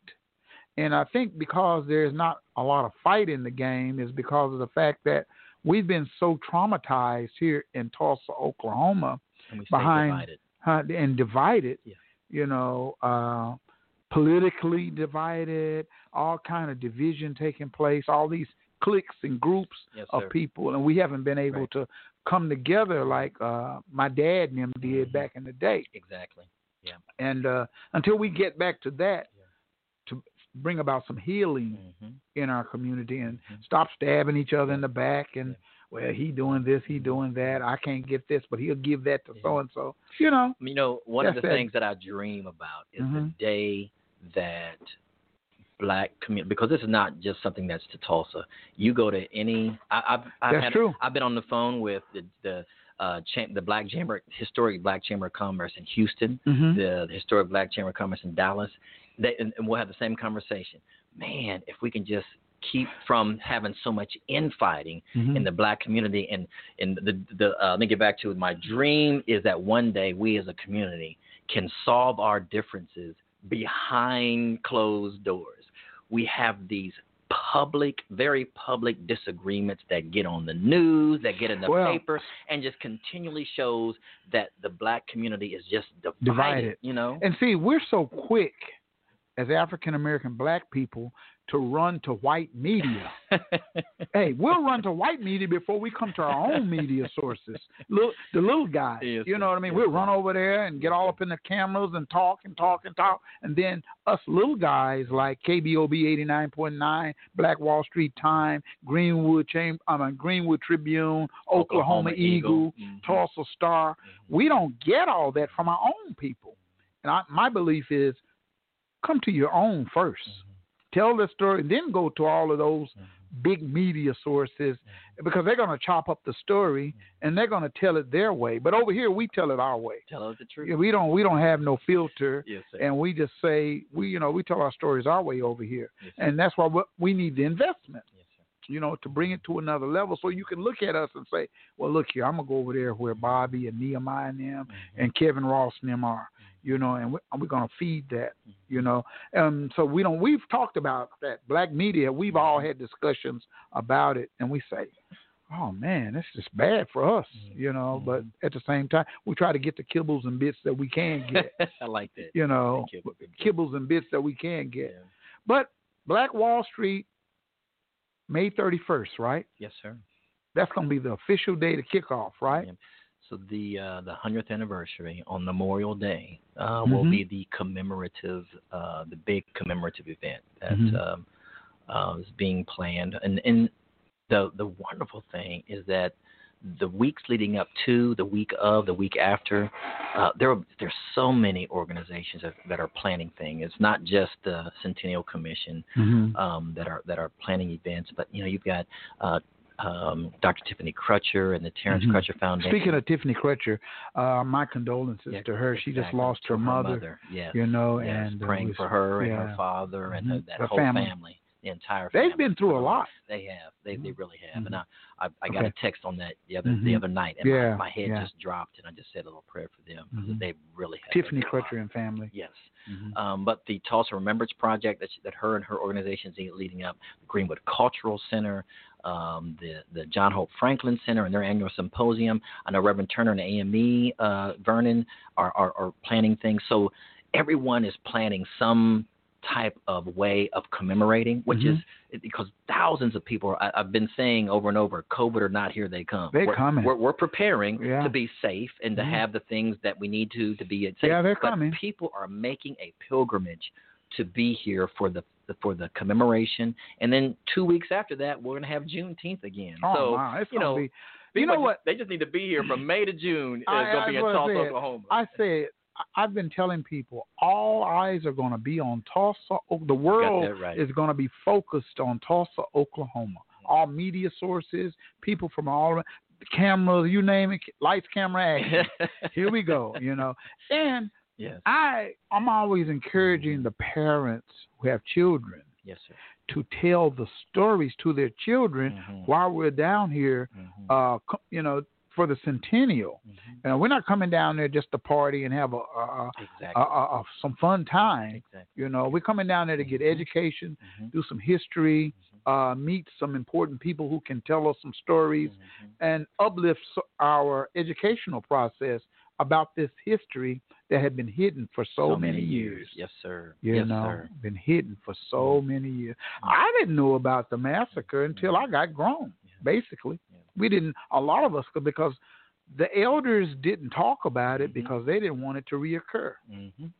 And I think because there's not a lot of fight in the game is because of the fact that we've been so traumatized here in Tulsa, Oklahoma, And we behind divided. huh, and divided. Yeah. You know, uh, politically divided, all kind of division taking place, all these cliques and groups Yes, of people, and we haven't been able to come together like uh, my dad and them Mm-hmm. did back in the day. Exactly. Yeah. And uh, until we get back to that, to bring about some healing Mm-hmm. in our community and stop stabbing each other in the back and well, he doing this, Mm-hmm. he doing that. I can't get this, but he'll give that to so and so. You know. You know, one of the things that I dream about is the Mhm. day that black community because this is not just something that's to Tulsa. You go to any I, I've I've That's had, true. I've been on the phone with the the uh cham- the Black Chamber historic Black Chamber of Commerce in Houston, Mhm. the, the historic Black Chamber of Commerce in Dallas. They, and, and we'll have the same conversation. Man, if we can just keep from having so much infighting Mhm. in the black community and and the the uh, let me get back to it. My dream is that one day we as a community can solve our differences behind closed doors. We have these public, very public disagreements that get on the news, that get in the Well- paper, and just continually shows that the black community is just divided. divided. You know, And see, we're so quick as African American black people to run to white media. [laughs] hey, we'll run to white media before we come to our own media sources. Look, the little guys, Yes, you know what I mean? Yes, we'll run over there and get all up in the cameras and talk and talk and talk, and then us little guys like KBOB eighty nine point nine, Black Wall Street Time, Greenwood Chamber, I mean Greenwood Tribune, Oklahoma, Oklahoma Eagle, Eagle. Mhm. Tulsa Star. We don't get all that from our own people. And I, my belief is come to your own 1st mm-hmm. Tell the story, and then go to all of those mm-hmm. big media sources mm-hmm. because they're going to chop up the story and they're going to tell it their way. But over here, we tell it our way. tell us the truth. We don't we don't have no filter, Yes, sir. and we just say we you know we tell our stories our way over here, and that's why we- need the investment. You know, to bring it to another level, so you can look at us and say, "Well, look here, I'm gonna go over there where Bobby and Nehemiah and them and Kevin Ross and them are." You know, and we, we're gonna feed that. You know, And so we don't. We've talked about that black media. We've all had discussions about it, and we say, "Oh man, this is bad for us." Mm-hmm. You know, but mm-hmm. at the same time, we try to get the kibbles and bits that we can [laughs] get. I like that. you know, kibbles and bits that we can get. But Black Wall Street, May 31st, right? Yes, sir. That's going to be the official day to kick off, right? So the uh, the hundredth anniversary on Memorial Day uh, will Mhm. be the commemorative, uh, the big commemorative event that Mhm. um, uh, is being planned. And and the the wonderful thing is that the weeks leading up to, the week of, the week after, uh, there are, there's so many organizations that, that are planning things. It's not just the Centennial Commission Mhm. um, that are that are planning events, but you know you've got uh, um, Dr. Tiffany Crutcher and the Terrence Mhm. Crutcher Foundation. Speaking of Tiffany Crutcher, uh, my condolences Yeah, to her. She just lost her her mother. mother, yes, You know, yes, and uh, praying was- for her and yeah. her father and her, Mhm. that Her whole family. family. the entire. They've been through a lot. They have. They they really have. And I I, I got Okay. a text on that the other the other night, and Yeah, my, my head just dropped, and I just said a little prayer for them. They really have. Tiffany been through a lot. Crutcher and family. Yes. Mhm. Um, but the Tulsa Remembrance Project that, she, that her and her organizations leading up, the Greenwood Cultural Center, um, the the John Hope Franklin Center and their annual symposium. I know Reverend Turner and AME uh, Vernon are, are are planning things. So everyone is planning some type of way of commemorating, which Mhm. is because thousands of people. I, I've been saying over and over, COVID or not, here they come. They we're, coming. We're, we're preparing Yeah. to be safe and to Mhm. have the things that we need to to be safe. Yeah, they're but coming. people are making a pilgrimage to be here for the for the commemoration, and then two weeks after that, we're gonna have Juneteenth again. Oh, so wow. It's you know, be- you know what? They just need to be here from May to June. It's I- gonna be in Tulsa. Oklahoma. I said I've been telling people all eyes are going to be on Tulsa. The world right. is going to be focused on Tulsa, Oklahoma. All media sources, people from all around, cameras, you name it, lights, camera, action. [laughs] Here we go. You know, and yes, I I'm always encouraging the parents who have children yes, sir. to tell the stories to their children Mhm. while we're down here, Mhm. uh, you know, for the centennial. Mm-hmm. And we're not coming down there just to party and have a, a, Exactly. a, a, some fun time. Exactly. You know, we're coming down there to get education, Mhm. do some history, uh, meet some important people who can tell us some stories, Mm-hmm. and uplift our educational process about this history that had been hidden for so, many years. Yes, sir. You yes, know, sir. been hidden for so mm-hmm. many years. Mm-hmm. I didn't know about the massacre mm-hmm. until I got grown. Basically, we didn't. A lot of us because the elders didn't talk about it because they didn't want it to reoccur.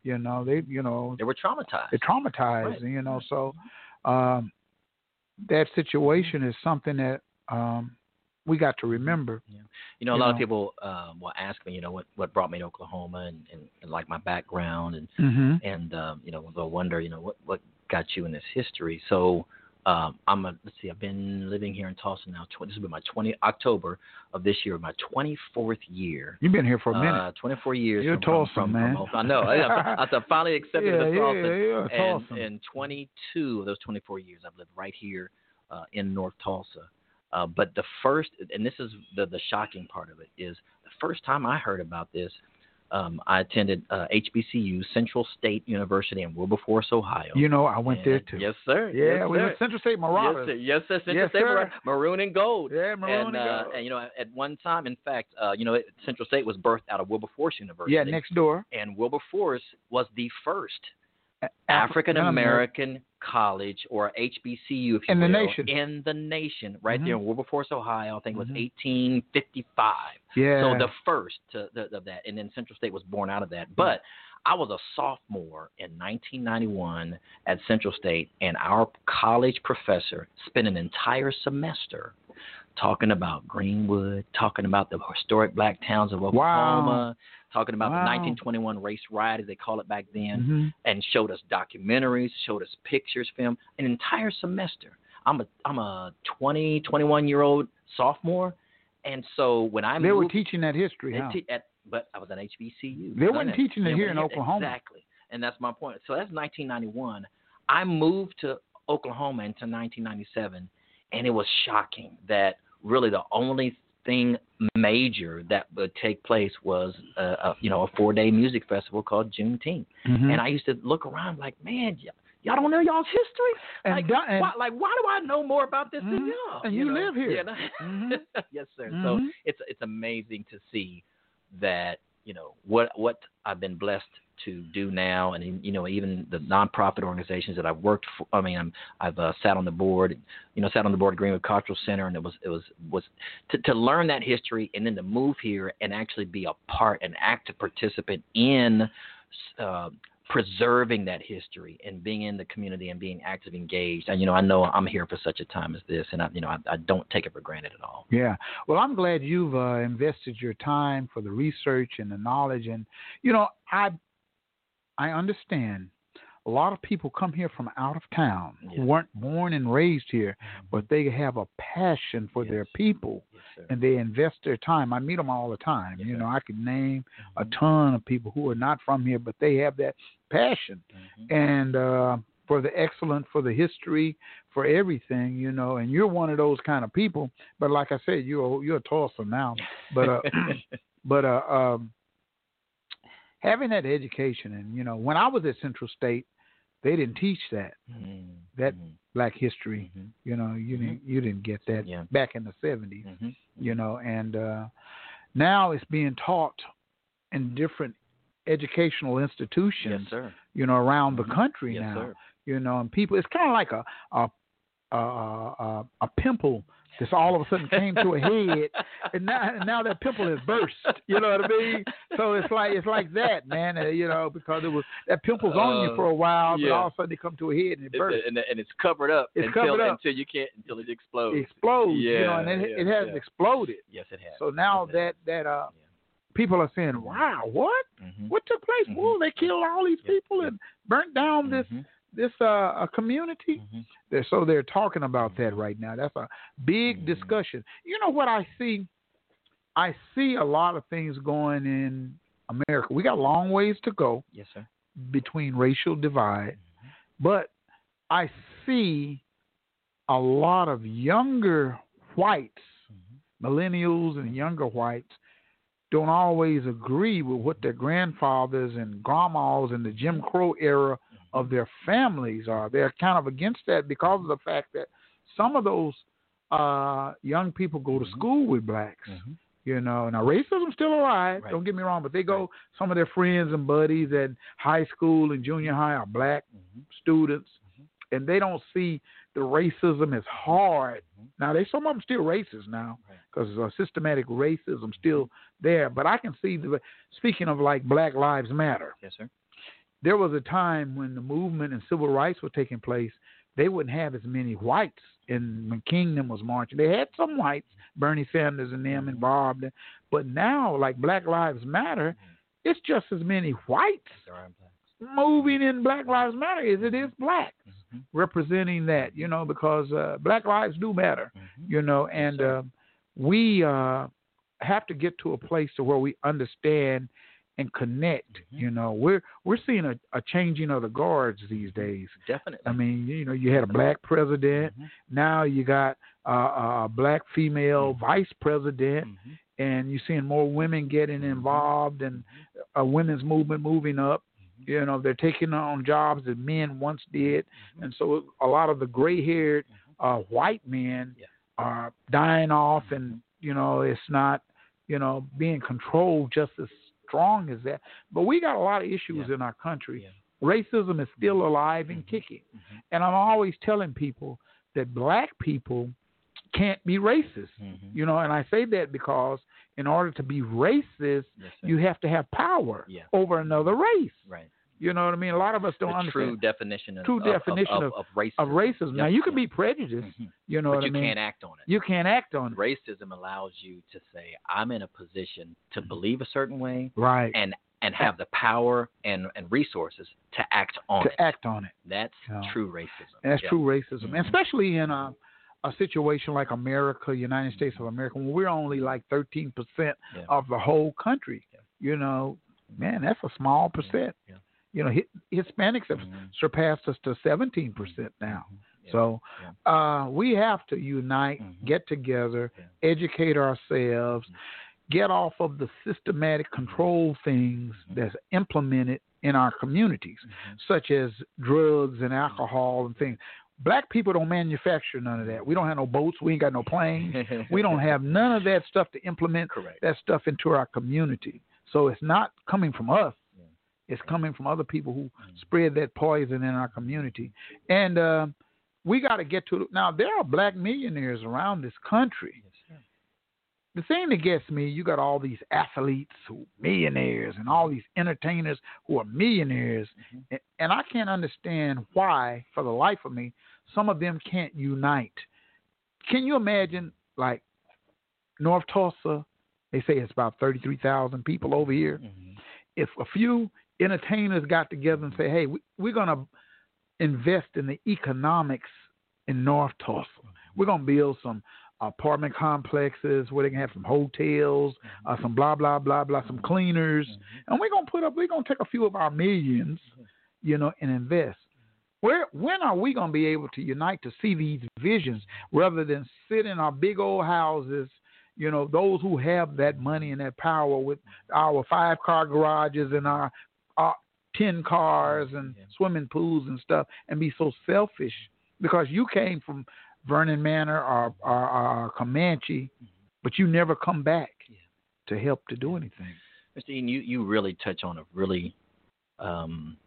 You know, they you know They were traumatized. they're traumatized. Right, You know, so um, that situation is something that um, we got to remember. You know, a you lot of people um, will ask me, you know, what what brought me to Oklahoma and, and, and like my background and Mhm. and um, you know they'll wonder, you know, what what got you in this history. So um, I'm a let's see, I've been living here in Tulsa now. 20, this will be my 20 October of this year, my 24th year. You've been here for a minute. Uh, 24 years. You're from, Tulsa, from, man. From, I know. I, I, I [laughs] finally accepted Yeah, the yeah, Tulsa. yeah, and, Tulsa. and 22 of those 24 years, I've lived right here uh, in North Tulsa. Uh, but the first, and this is the the shocking part of it, is the first time I heard about this. Um, I attended uh, HBCU, Central State University in Wilberforce, Ohio. You know, I went there too. Yes, sir. Yeah, yes, we sir. went Central State Yes, sir. Yes, sir. Central Yes, State sir. Mar- maroon and gold. Yeah, maroon and uh, gold. and you know, at one time, in fact, uh, you know, Central State was birthed out of Wilberforce University. Yeah, next door. And Wilberforce was the first African American college or HBCU, if you In the will, nation. in the nation, right Mhm. there in Wilberforce, Ohio. I think it was Mhm. 1855. Yeah. So the first to, the, of that, and then Central State was born out of that. But I was a sophomore in 1991 at Central State, and our college professor spent an entire semester talking about Greenwood, talking about the historic black towns of Oklahoma, talking about Wow. the 1921 race riot, as they call it back then, Mhm. and showed us documentaries, showed us pictures, film, an entire semester. I'm a I'm a 20, 21 year old sophomore, and so when I They were teaching that history, they huh? te- at, but I was at HBCU. They weren't teaching it here in Oklahoma. Exactly, and that's my point. So that's 1991. I moved to Oklahoma into 1997, and it was shocking that really the only thing major that would take place was a, a you know a four day music festival called Juneteenth, Mhm. and I used to look around like, man, y- y'all don't know y'all's history. And like, and- why, like, why do I know more about this than Mhm. y'all? And you know? live here. [laughs] Mhm. yes, sir. So Mhm. it's it's amazing to see that you know what what I've been blessed to do now, and you know even the nonprofit organizations that I've worked for. I mean, I'm, I've uh, sat on the board, you know, sat on the board of Greenwood Cultural Center, and it was it was was to, to learn that history and then to move here and actually be a part, an active participant in. Uh, preserving that history and being in the community and being active engaged and you know i know i'm here for such a time as this and i you know i, I don't take it for granted at all Yeah. Well, I'm glad you've uh, invested your time for the research and the knowledge, and you know, I I understand. A lot of people come here from out of town who weren't born and raised here, but they have a passion for their people, and they invest their time. I meet them all the time. you know, I could name a ton of people who are not from here, but they have that passion, and uh, for the excellent, for the history, for everything, you know. And you're one of those kind of people. But like I said, you're you're a Tulsa now. But uh, [laughs] but uh, um, having that education, and you know, when I was at Central State, they didn't teach that Mm-hmm. that Black history. You know, you didn't you didn't get that Yeah. back in the 70s Mm-hmm. You know, and uh, now it's being taught in different educational institutions. Yes, sir. You know, around the country Yes, now. sir. You know, and people. It's kind of like a a a, a a pimple that's all of a sudden came to a head, and now and now that pimple has burst. You know what I mean? So it's like it's like that, man. Uh, you know, because it was that pimple's on you Uh, for a while, but all of a sudden it come to a head and it bursts. and, and it's covered up It's until covered up. until you can't until it explodes. explodes. Yeah, you know, and it, yeah, it hasn't yeah. exploded. Yes, it has. So now that that uh, people are saying, "Wow, what? Mm-hmm. What took place? Whoa, they killed all these people and burnt down this Mm-hmm. this uh a community." They're, so they're talking about that right now. That's a big Mm-hmm. discussion. You know what I see? I see a lot of things going in America. We got a long ways to go Yes, sir. between racial divide, Mm-hmm. but I see a lot of younger whites, Mm-hmm. millennials and younger whites, don't always agree with what their grandfathers and grandmas in the Jim Crow era of their families are. They're kind of against that because of the fact that some of those uh, young people go to Mm-hmm. school with blacks. You know, now racism's still alive. Don't get me wrong, but they go. Some of their friends and buddies at high school and junior high are black students, and they don't see the racism is hard. Now, they some of them still racist now because uh, systematic racism still there. But I can see the speaking of like Black Lives Matter. Yes, sir. There was a time when the movement and civil rights were taking place. They wouldn't have as many whites in when Kingdom was marching. They had some whites, Bernie Sanders and them involved, but now like Black Lives Matter, it's just as many whites moving in Black Lives Matter is it is black mm-hmm. representing that, you know, because uh, Black lives do matter, mm-hmm. you know, and uh, we uh, have to get to a place to where we understand and connect. Mm-hmm. You know, we're we're seeing a, a changing of the guards these days. Definitely. I mean, you know, you had a black president. Now you got a black female vice president, and you're seeing more women getting involved and a women's movement moving up. You know, they're taking on jobs that men once did, mm-hmm. and so a lot of the gray-haired mm-hmm. uh, white men are dying off, mm-hmm. and you know, it's not, you know, being controlled just as strong as that. But we got a lot of issues in our country. Racism is still alive and kicking, and I'm always telling people that black people can't be racist. Mm-hmm. You know, and I say that because in order to be racist, you have to have power Yeah. over another race. Right. You know what I mean? A lot of us don't the understand true definition of true of- definition of, of, of, racism. of racism. Now you can be prejudiced. Mm-hmm. You know but what you I mean? can't act on it. You can't act on it. Racism allows you to say, "I'm in a position to mm-hmm. believe a certain way, Right. and and have the power and and resources to act on to it." act on it. That's Yeah. true racism. That's Yep. true racism, and especially in a a situation like America, United States of America, when we're only like 13 percent Yeah. of the whole country. You know, man, that's a small percent. You know, Hispanics have Mm-hmm. surpassed us to 17 percent now. So uh, we have to unite, Mm-hmm. get together, educate ourselves, get off of the systematic control things Mm-hmm. that's implemented in our communities, such as drugs and alcohol and things. Black people don't manufacture none of that. We don't have no boats. We ain't got no planes. [laughs] we don't have none of that stuff to implement Correct. that stuff into our community. So it's not coming from us. It's coming from other people who spread that poison in our community. And uh, we got to get to now. There are black millionaires around this country. The thing that gets me, you got all these athletes who millionaires and all these entertainers who are millionaires, and, and I can't understand why, for the life of me, some of them can't unite. Can you imagine, like North Tulsa? They say it's about thirty-three thousand people over here. Mm-hmm. If a few entertainers got together and say, "Hey, we, we're gonna invest in the economics in North Tulsa. Mm-hmm. We're gonna build some apartment complexes where they can have some hotels, uh, some blah blah blah blah, some mm-hmm. cleaners, and we're gonna put up. We're gonna take a few of our millions, you know, and invest. Where when are we going to be able to unite to see these visions rather than sit in our big old houses? You know, those who have that money and that power with our five car garages and our, our ten cars and swimming pools and stuff, and be so selfish because you came from Vernon Manor or, or, or Comanche, but you never come back to help to do anything. Mr. Eaton, you, you really touch on a really um,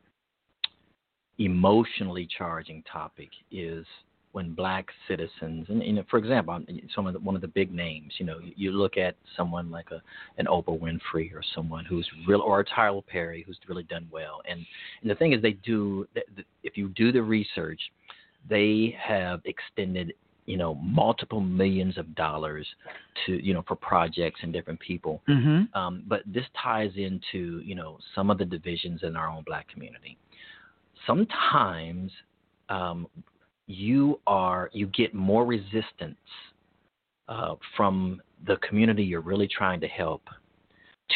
emotionally charging topic is when black citizens and, and for example some of the, one of the big names you know you, you look at someone like a an Oprah Winfrey or someone who's real or a Tyler Perry who's really done well. And and the thing is they do if you do the research they have extended you know multiple millions of dollars to you know for projects and different people. Mm-hmm. um, but this ties into you know some of the divisions in our own black community sometimes um, you are you get more resistance uh, from the community you're really trying to help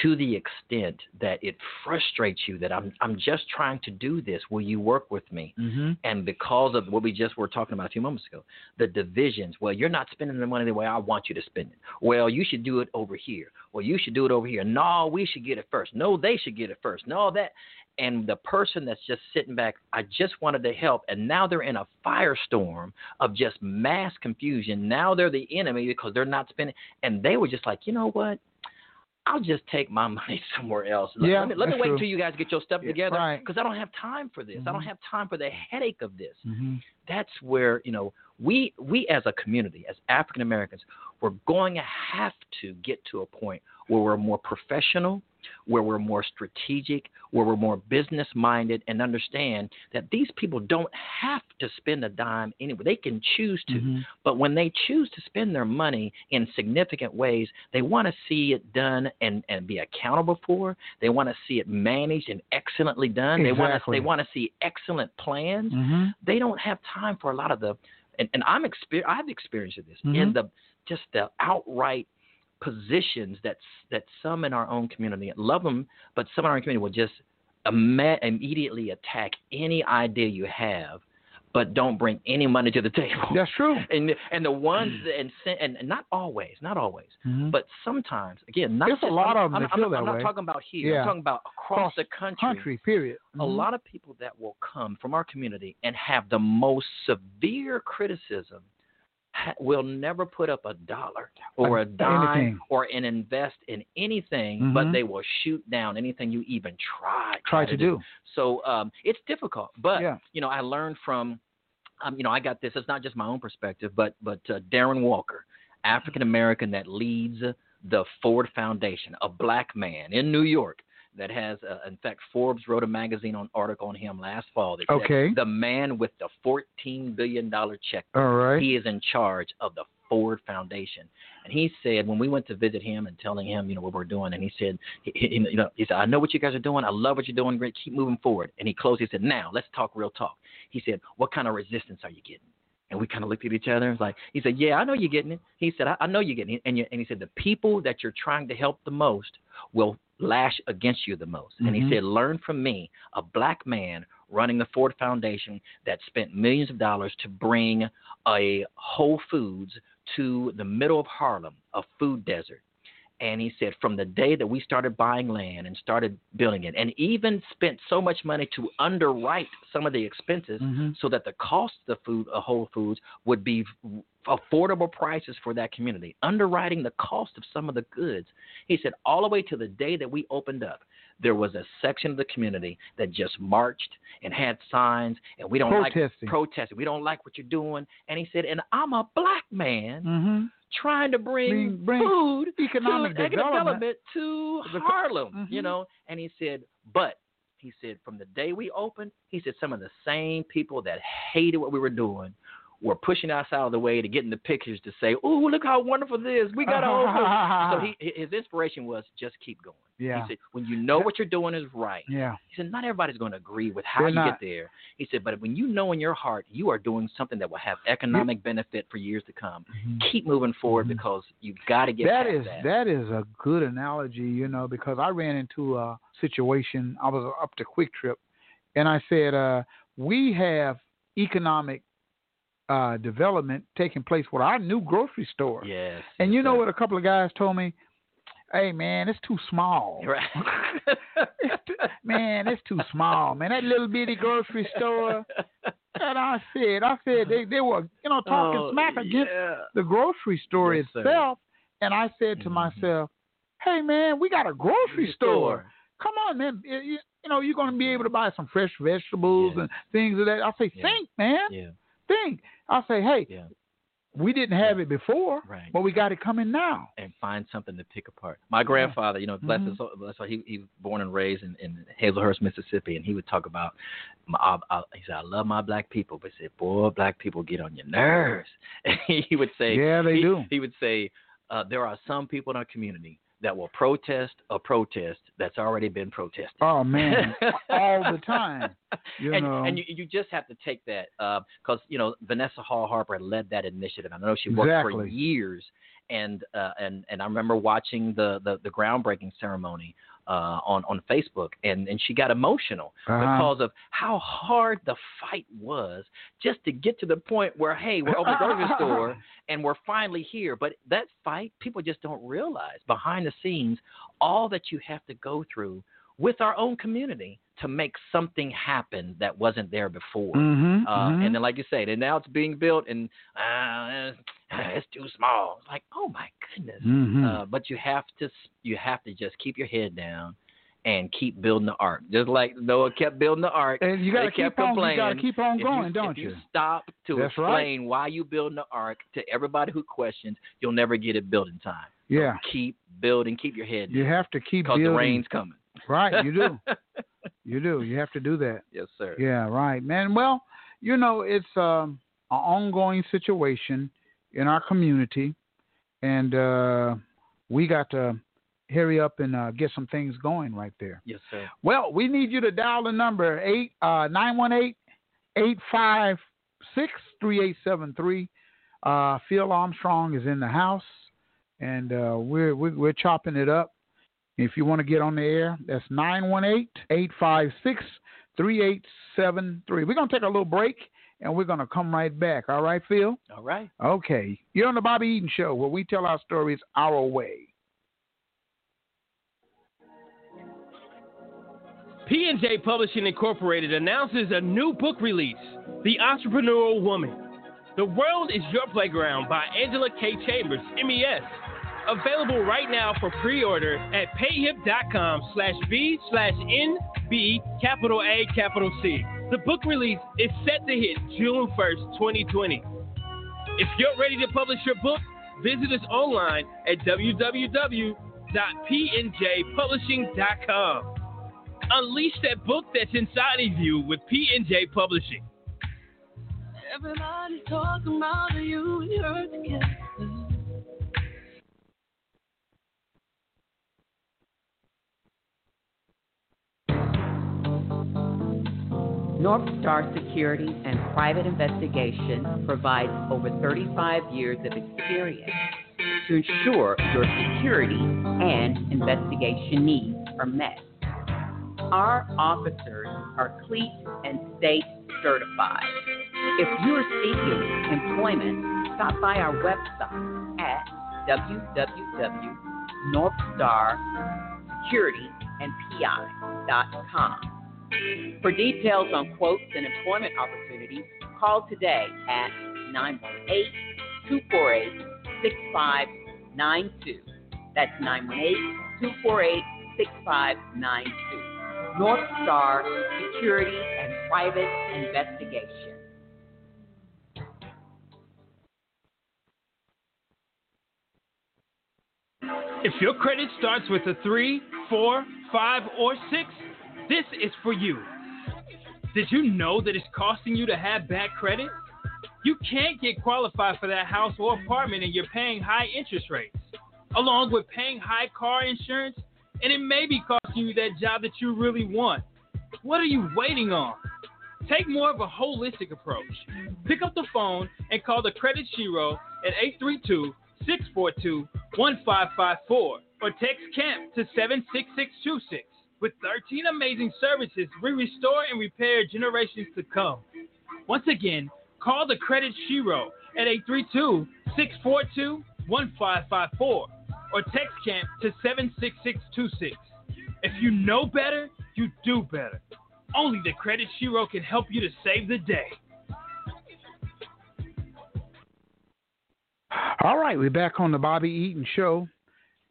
to the extent that it frustrates you that I'm I'm just trying to do this. Will you work with me? Mm-hmm. And because of what we just were talking about a few moments ago, the divisions. Well, you're not spending the money the way I want you to spend it. Well, you should do it over here. Well, you should do it over here. No, we should get it first. No, they should get it first. No, that. And the person that's just sitting back, I just wanted to help, and now they're in a firestorm of just mass confusion. Now they're the enemy because they're not spending. And they were just like, you know what? I'll just take my [laughs] money somewhere else. Let, Yeah, let me, let me wait true. until you guys get your stuff together right. because I don't have time for this. I don't Mhm. have time for the headache of this. Mm-hmm. That's where you know we we as a community, as African Americans, we're going to have to get to a point where we're more professional, where we're more strategic, where we're more business minded, and understand that these people don't have to spend a dime anyway. They can choose to. Mm-hmm. But when they choose to spend their money in significant ways, they want to see it done and, and be accountable for. They want to see it managed and excellently done. They want to Exactly. they want to see excellent plans. Mm-hmm. They don't have time for a lot of the and, and I'm exper- I've experienced this Mhm. in the just the outright positions that that some in our own community love them, but some in our community will just immediately attack any idea you have, but don't bring any money to the table. That's true. [laughs] And and the ones that, and and not always, not always, Mhm. but sometimes again, not There's a just- lot I'm, of them I'm, I'm, I'm not talking about here. Yeah. I'm talking about across, the country. Country, period. A Mhm. lot of people that will come from our community and have the most severe criticism will never put up a dollar or a dime anything. or an invest in anything, but Mhm. they will shoot down anything you even try Try to do. So um, it's difficult, but Yeah. you know I learned from, um, you know I got this. It's not just my own perspective, but but uh, Darren Walker, African American that leads the Ford Foundation, a black man in New York that has, uh, in fact, Forbes wrote a magazine on article on him last fall. That said, Okay. the man with the fourteen billion dollar check. All right. He is in charge of the Ford Foundation, and he said when we went to visit him and telling him, you know, what we're doing, and he said, he, he- you know, he said, I know what you guys are doing. I love what you're doing. Great, keep moving forward. And he closed. He said, now let's talk real talk. He said, what kind of resistance are you getting? And we kind of looked at each other. Like he said, "Yeah, I know you're getting it." He said, "I, I know you're getting it." And, you, and he said, "The people that you're trying to help the most will lash against you the most." And he Mhm. said, "Learn from me, a black man running the Ford Foundation that spent millions of dollars to bring a Whole Foods to the middle of Harlem, a food desert." And he said, from the day that we started buying land and started building it, and even spent so much money to underwrite some of the expenses Mhm. so that the cost of the food, of Whole Foods, would be affordable prices for that community, underwriting the cost of some of the goods. He said, all the way to the day that we opened up, there was a section of the community that just marched and had signs, and we don't Protesting. like protesting. We don't like what you're doing. And he said, and I'm a black man Mhm. Trying to bring, Bring- food economic to, development. to Harlem, you Mhm. know. And he said, but he said from the day we opened, he said some of the same people that hated what we were doing were pushing us out of the way to get in the pictures to say, "Oh, look how wonderful this! We got a whole." So he, [laughs] his inspiration was just keep going. Yeah. He said, when you know what you're doing is right. Yeah. He said, not everybody's going to agree with how They're you not. get there. He said, but when you know in your heart you are doing something that will have economic benefit for years to come, keep moving forward because you've got to get Mm-hmm. That is that. that is a good analogy, you know, because I ran into a situation. I was up to QuikTrip, and I said, uh, we have economic uh, development taking place with our new grocery store. Yes. And you know what? A couple of guys told me, "Hey, man, it's too small. [laughs] Right. [laughs] man, it's too small. Man, that little bitty grocery store." And I said, I said they, they were, you know, talking Oh, smack against yeah. the grocery store Yes, sir. itself. And I said to myself, "Hey, man, we got a grocery store. Come on, man. You, you- you know, you're going to be able to buy some fresh vegetables and things of that." I say, "Think, man. Yeah. Think." I say, "Hey, Yeah. we didn't have it before, Right. but we got it coming now." and find something to pick apart. My grandfather, you know, bless Mhm. his soul, bless his- he he was born and raised in, in Hazlehurst, Mississippi, and he would talk about. My, I, I, he said, "I love my black people," but he said, "Boy, black people get on your nerves." [laughs] And he would say, Yeah, they he, do. He would say, uh, "There are some people in our community that will protest a protest that's already been protested." Oh man, [laughs] all the time. You and know. and you, you just have to take that because you know Vanessa Hall Harper led that initiative. I know she worked for years, and uh, and and I remember watching the the, the groundbreaking ceremony uh, on on Facebook, and and she got emotional Uh-huh. because of how hard the fight was just to get to the point where hey, we're over the grocery [laughs] store and we're finally here. But that fight, people just don't realize behind the scenes all that you have to go through with our own community to make something happen that wasn't there before. Mhm, Uh, mhm. And then, like you said, and now it's being built, and uh, [sighs] it's too small. It's like, oh my goodness. Mhm. Uh, but you have to, you have to just keep your head down and keep building the ark, just like Noah kept building the ark. And you They kept keep on- you gotta keep on going, you, don't you? you? stop to That's right. explain why you building the ark to everybody who questions, you'll never get it built in time. Yeah. Keep building, keep your head You have to keep because the rain's coming. Right, you do. [laughs] you do. You have to do that. [laughs] Yes, sir. Yeah, right, man. Well, you know, it's um, an ongoing situation in our community, and uh, we got to hurry up and uh, get some things going right there. Yes, sir. Well, we need you to dial the number eight uh, nine one eight eight five six three eight seven three. Uh, Phil Armstrong is in the house, and uh, we're, we're we're chopping it up. If you want to get on the air, that's 918-856-3873. We're gonna take a little break, and we're gonna come right back. All right, Phil? All right. Okay. You're on the Bobby Eaton Show, where we tell our stories our way. P&J Publishing Incorporated announces a new book release, The Entrepreneurial Woman. The World is Your Playground by Angela K. Chambers, MES. Available right now for pre-order at payhip.com slash B slash NB capital A capital C. The book release is set to hit June 1st, 2020. If you're ready to publish your book, visit us online at www.pnjpublishing.com. Unleash that book that's inside of you with P&J Publishing. Everybody's talking about you her together. North Star Security and Private Investigation provides over 35 years of experience to ensure your security and investigation needs are met. Our officers are CLEET and state certified. If you're seeking employment, stop by our website at www.northstarsecurityandpi.com. For details on quotes and employment opportunities, call today at 918 248 6592. That's 918 248 6592. North Star Security and Private Investigation. If your credit starts with a three, four, five, or six, this is for you. Did you know that it's costing you to have bad credit? You can't get qualified for that house or apartment and you're paying high interest rates, along with paying high car insurance, and it may be costing you that job that you really want. What are you waiting on? Take more of a holistic approach. Pick up the phone and call the Credit Shiro at 832 642 1554 or text CAMP to 76626. With 13 amazing services, we restore and repair generations to come. Once again, call the Credit Shiro at 832 642 1554 or text CAMP to 76626. If you know better, you do better. Only the Credit Shiro can help you to save the day. All right, we're back on the Bobby Eaton Show.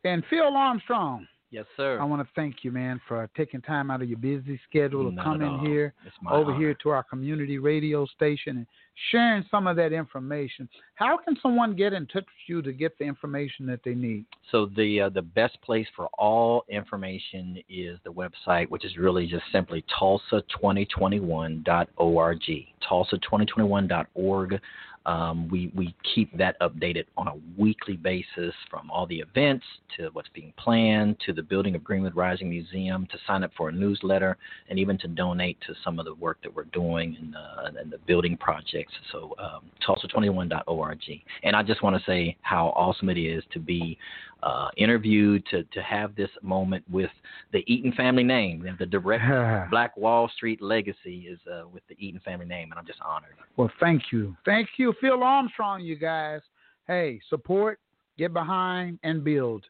And Phil Armstrong, Yes, sir. I want to thank you, man, for uh, taking time out of your busy schedule to Not come in here, over honor. here to our community radio station and sharing some of that information. How can someone get in touch with you to get the information that they need? So the uh, the best place for all information is the website, which is really just simply tulsa2021.org. Tulsa2021.org. Um, we we keep that updated on a weekly basis from all the events to what's being planned to the building of Greenwood Rising Museum to sign up for a newsletter and even to donate to some of the work that we're doing and, and the building projects. So um, Tulsa21.org. And I just want to say how awesome it is to be uh, interviewed, to, to have this moment with the Eaton family name. The direct [laughs] Black Wall Street legacy is uh, with the Eaton family name, and I'm just honored. Well, thank you. Thank you, Phil Armstrong, you guys. Hey, support, get behind, and build.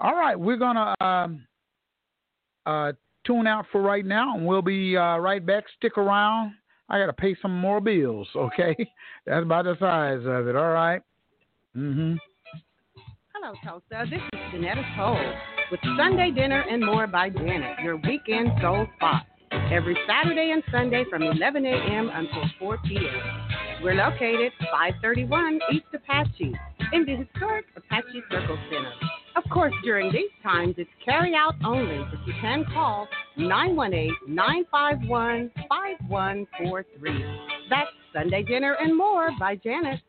All right, we're going to um, uh, tune out for right now, and we'll be uh, right back. Stick around. I got to pay some more bills, okay? [laughs] That's about the size of it, all right? Mm-hmm. Hello, Tulsa. This is Janetta Toll with Sunday Dinner and More by Janet, your weekend soul spot. Every Saturday and Sunday from 11 a.m. until 4 p.m. We're located 531 East Apache in the historic Apache Circle Center. Of course, during these times, it's carry out only, but you can call 918-951-5143. That's Sunday Dinner and More by Janet.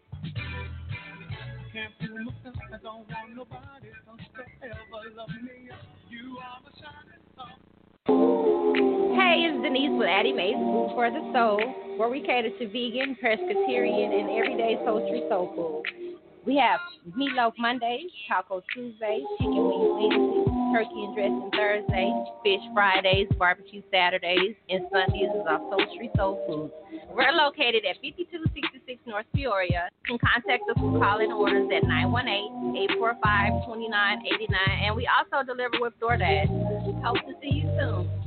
Hey, it's Denise with Addie Mae's Food for the Soul, where we cater to vegan, pescatarian, and everyday sultry soul food. We have meatloaf Mondays, taco Tuesdays, chicken wings Wednesdays, turkey and dressing Thursdays, fish Fridays, barbecue Saturdays, and Sundays is our sultry soul food. We're located at 5266 North Peoria. You can contact us for call-in orders at 918-845-2989, and we also deliver with DoorDash. Hope to see you soon.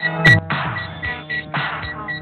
Thank you.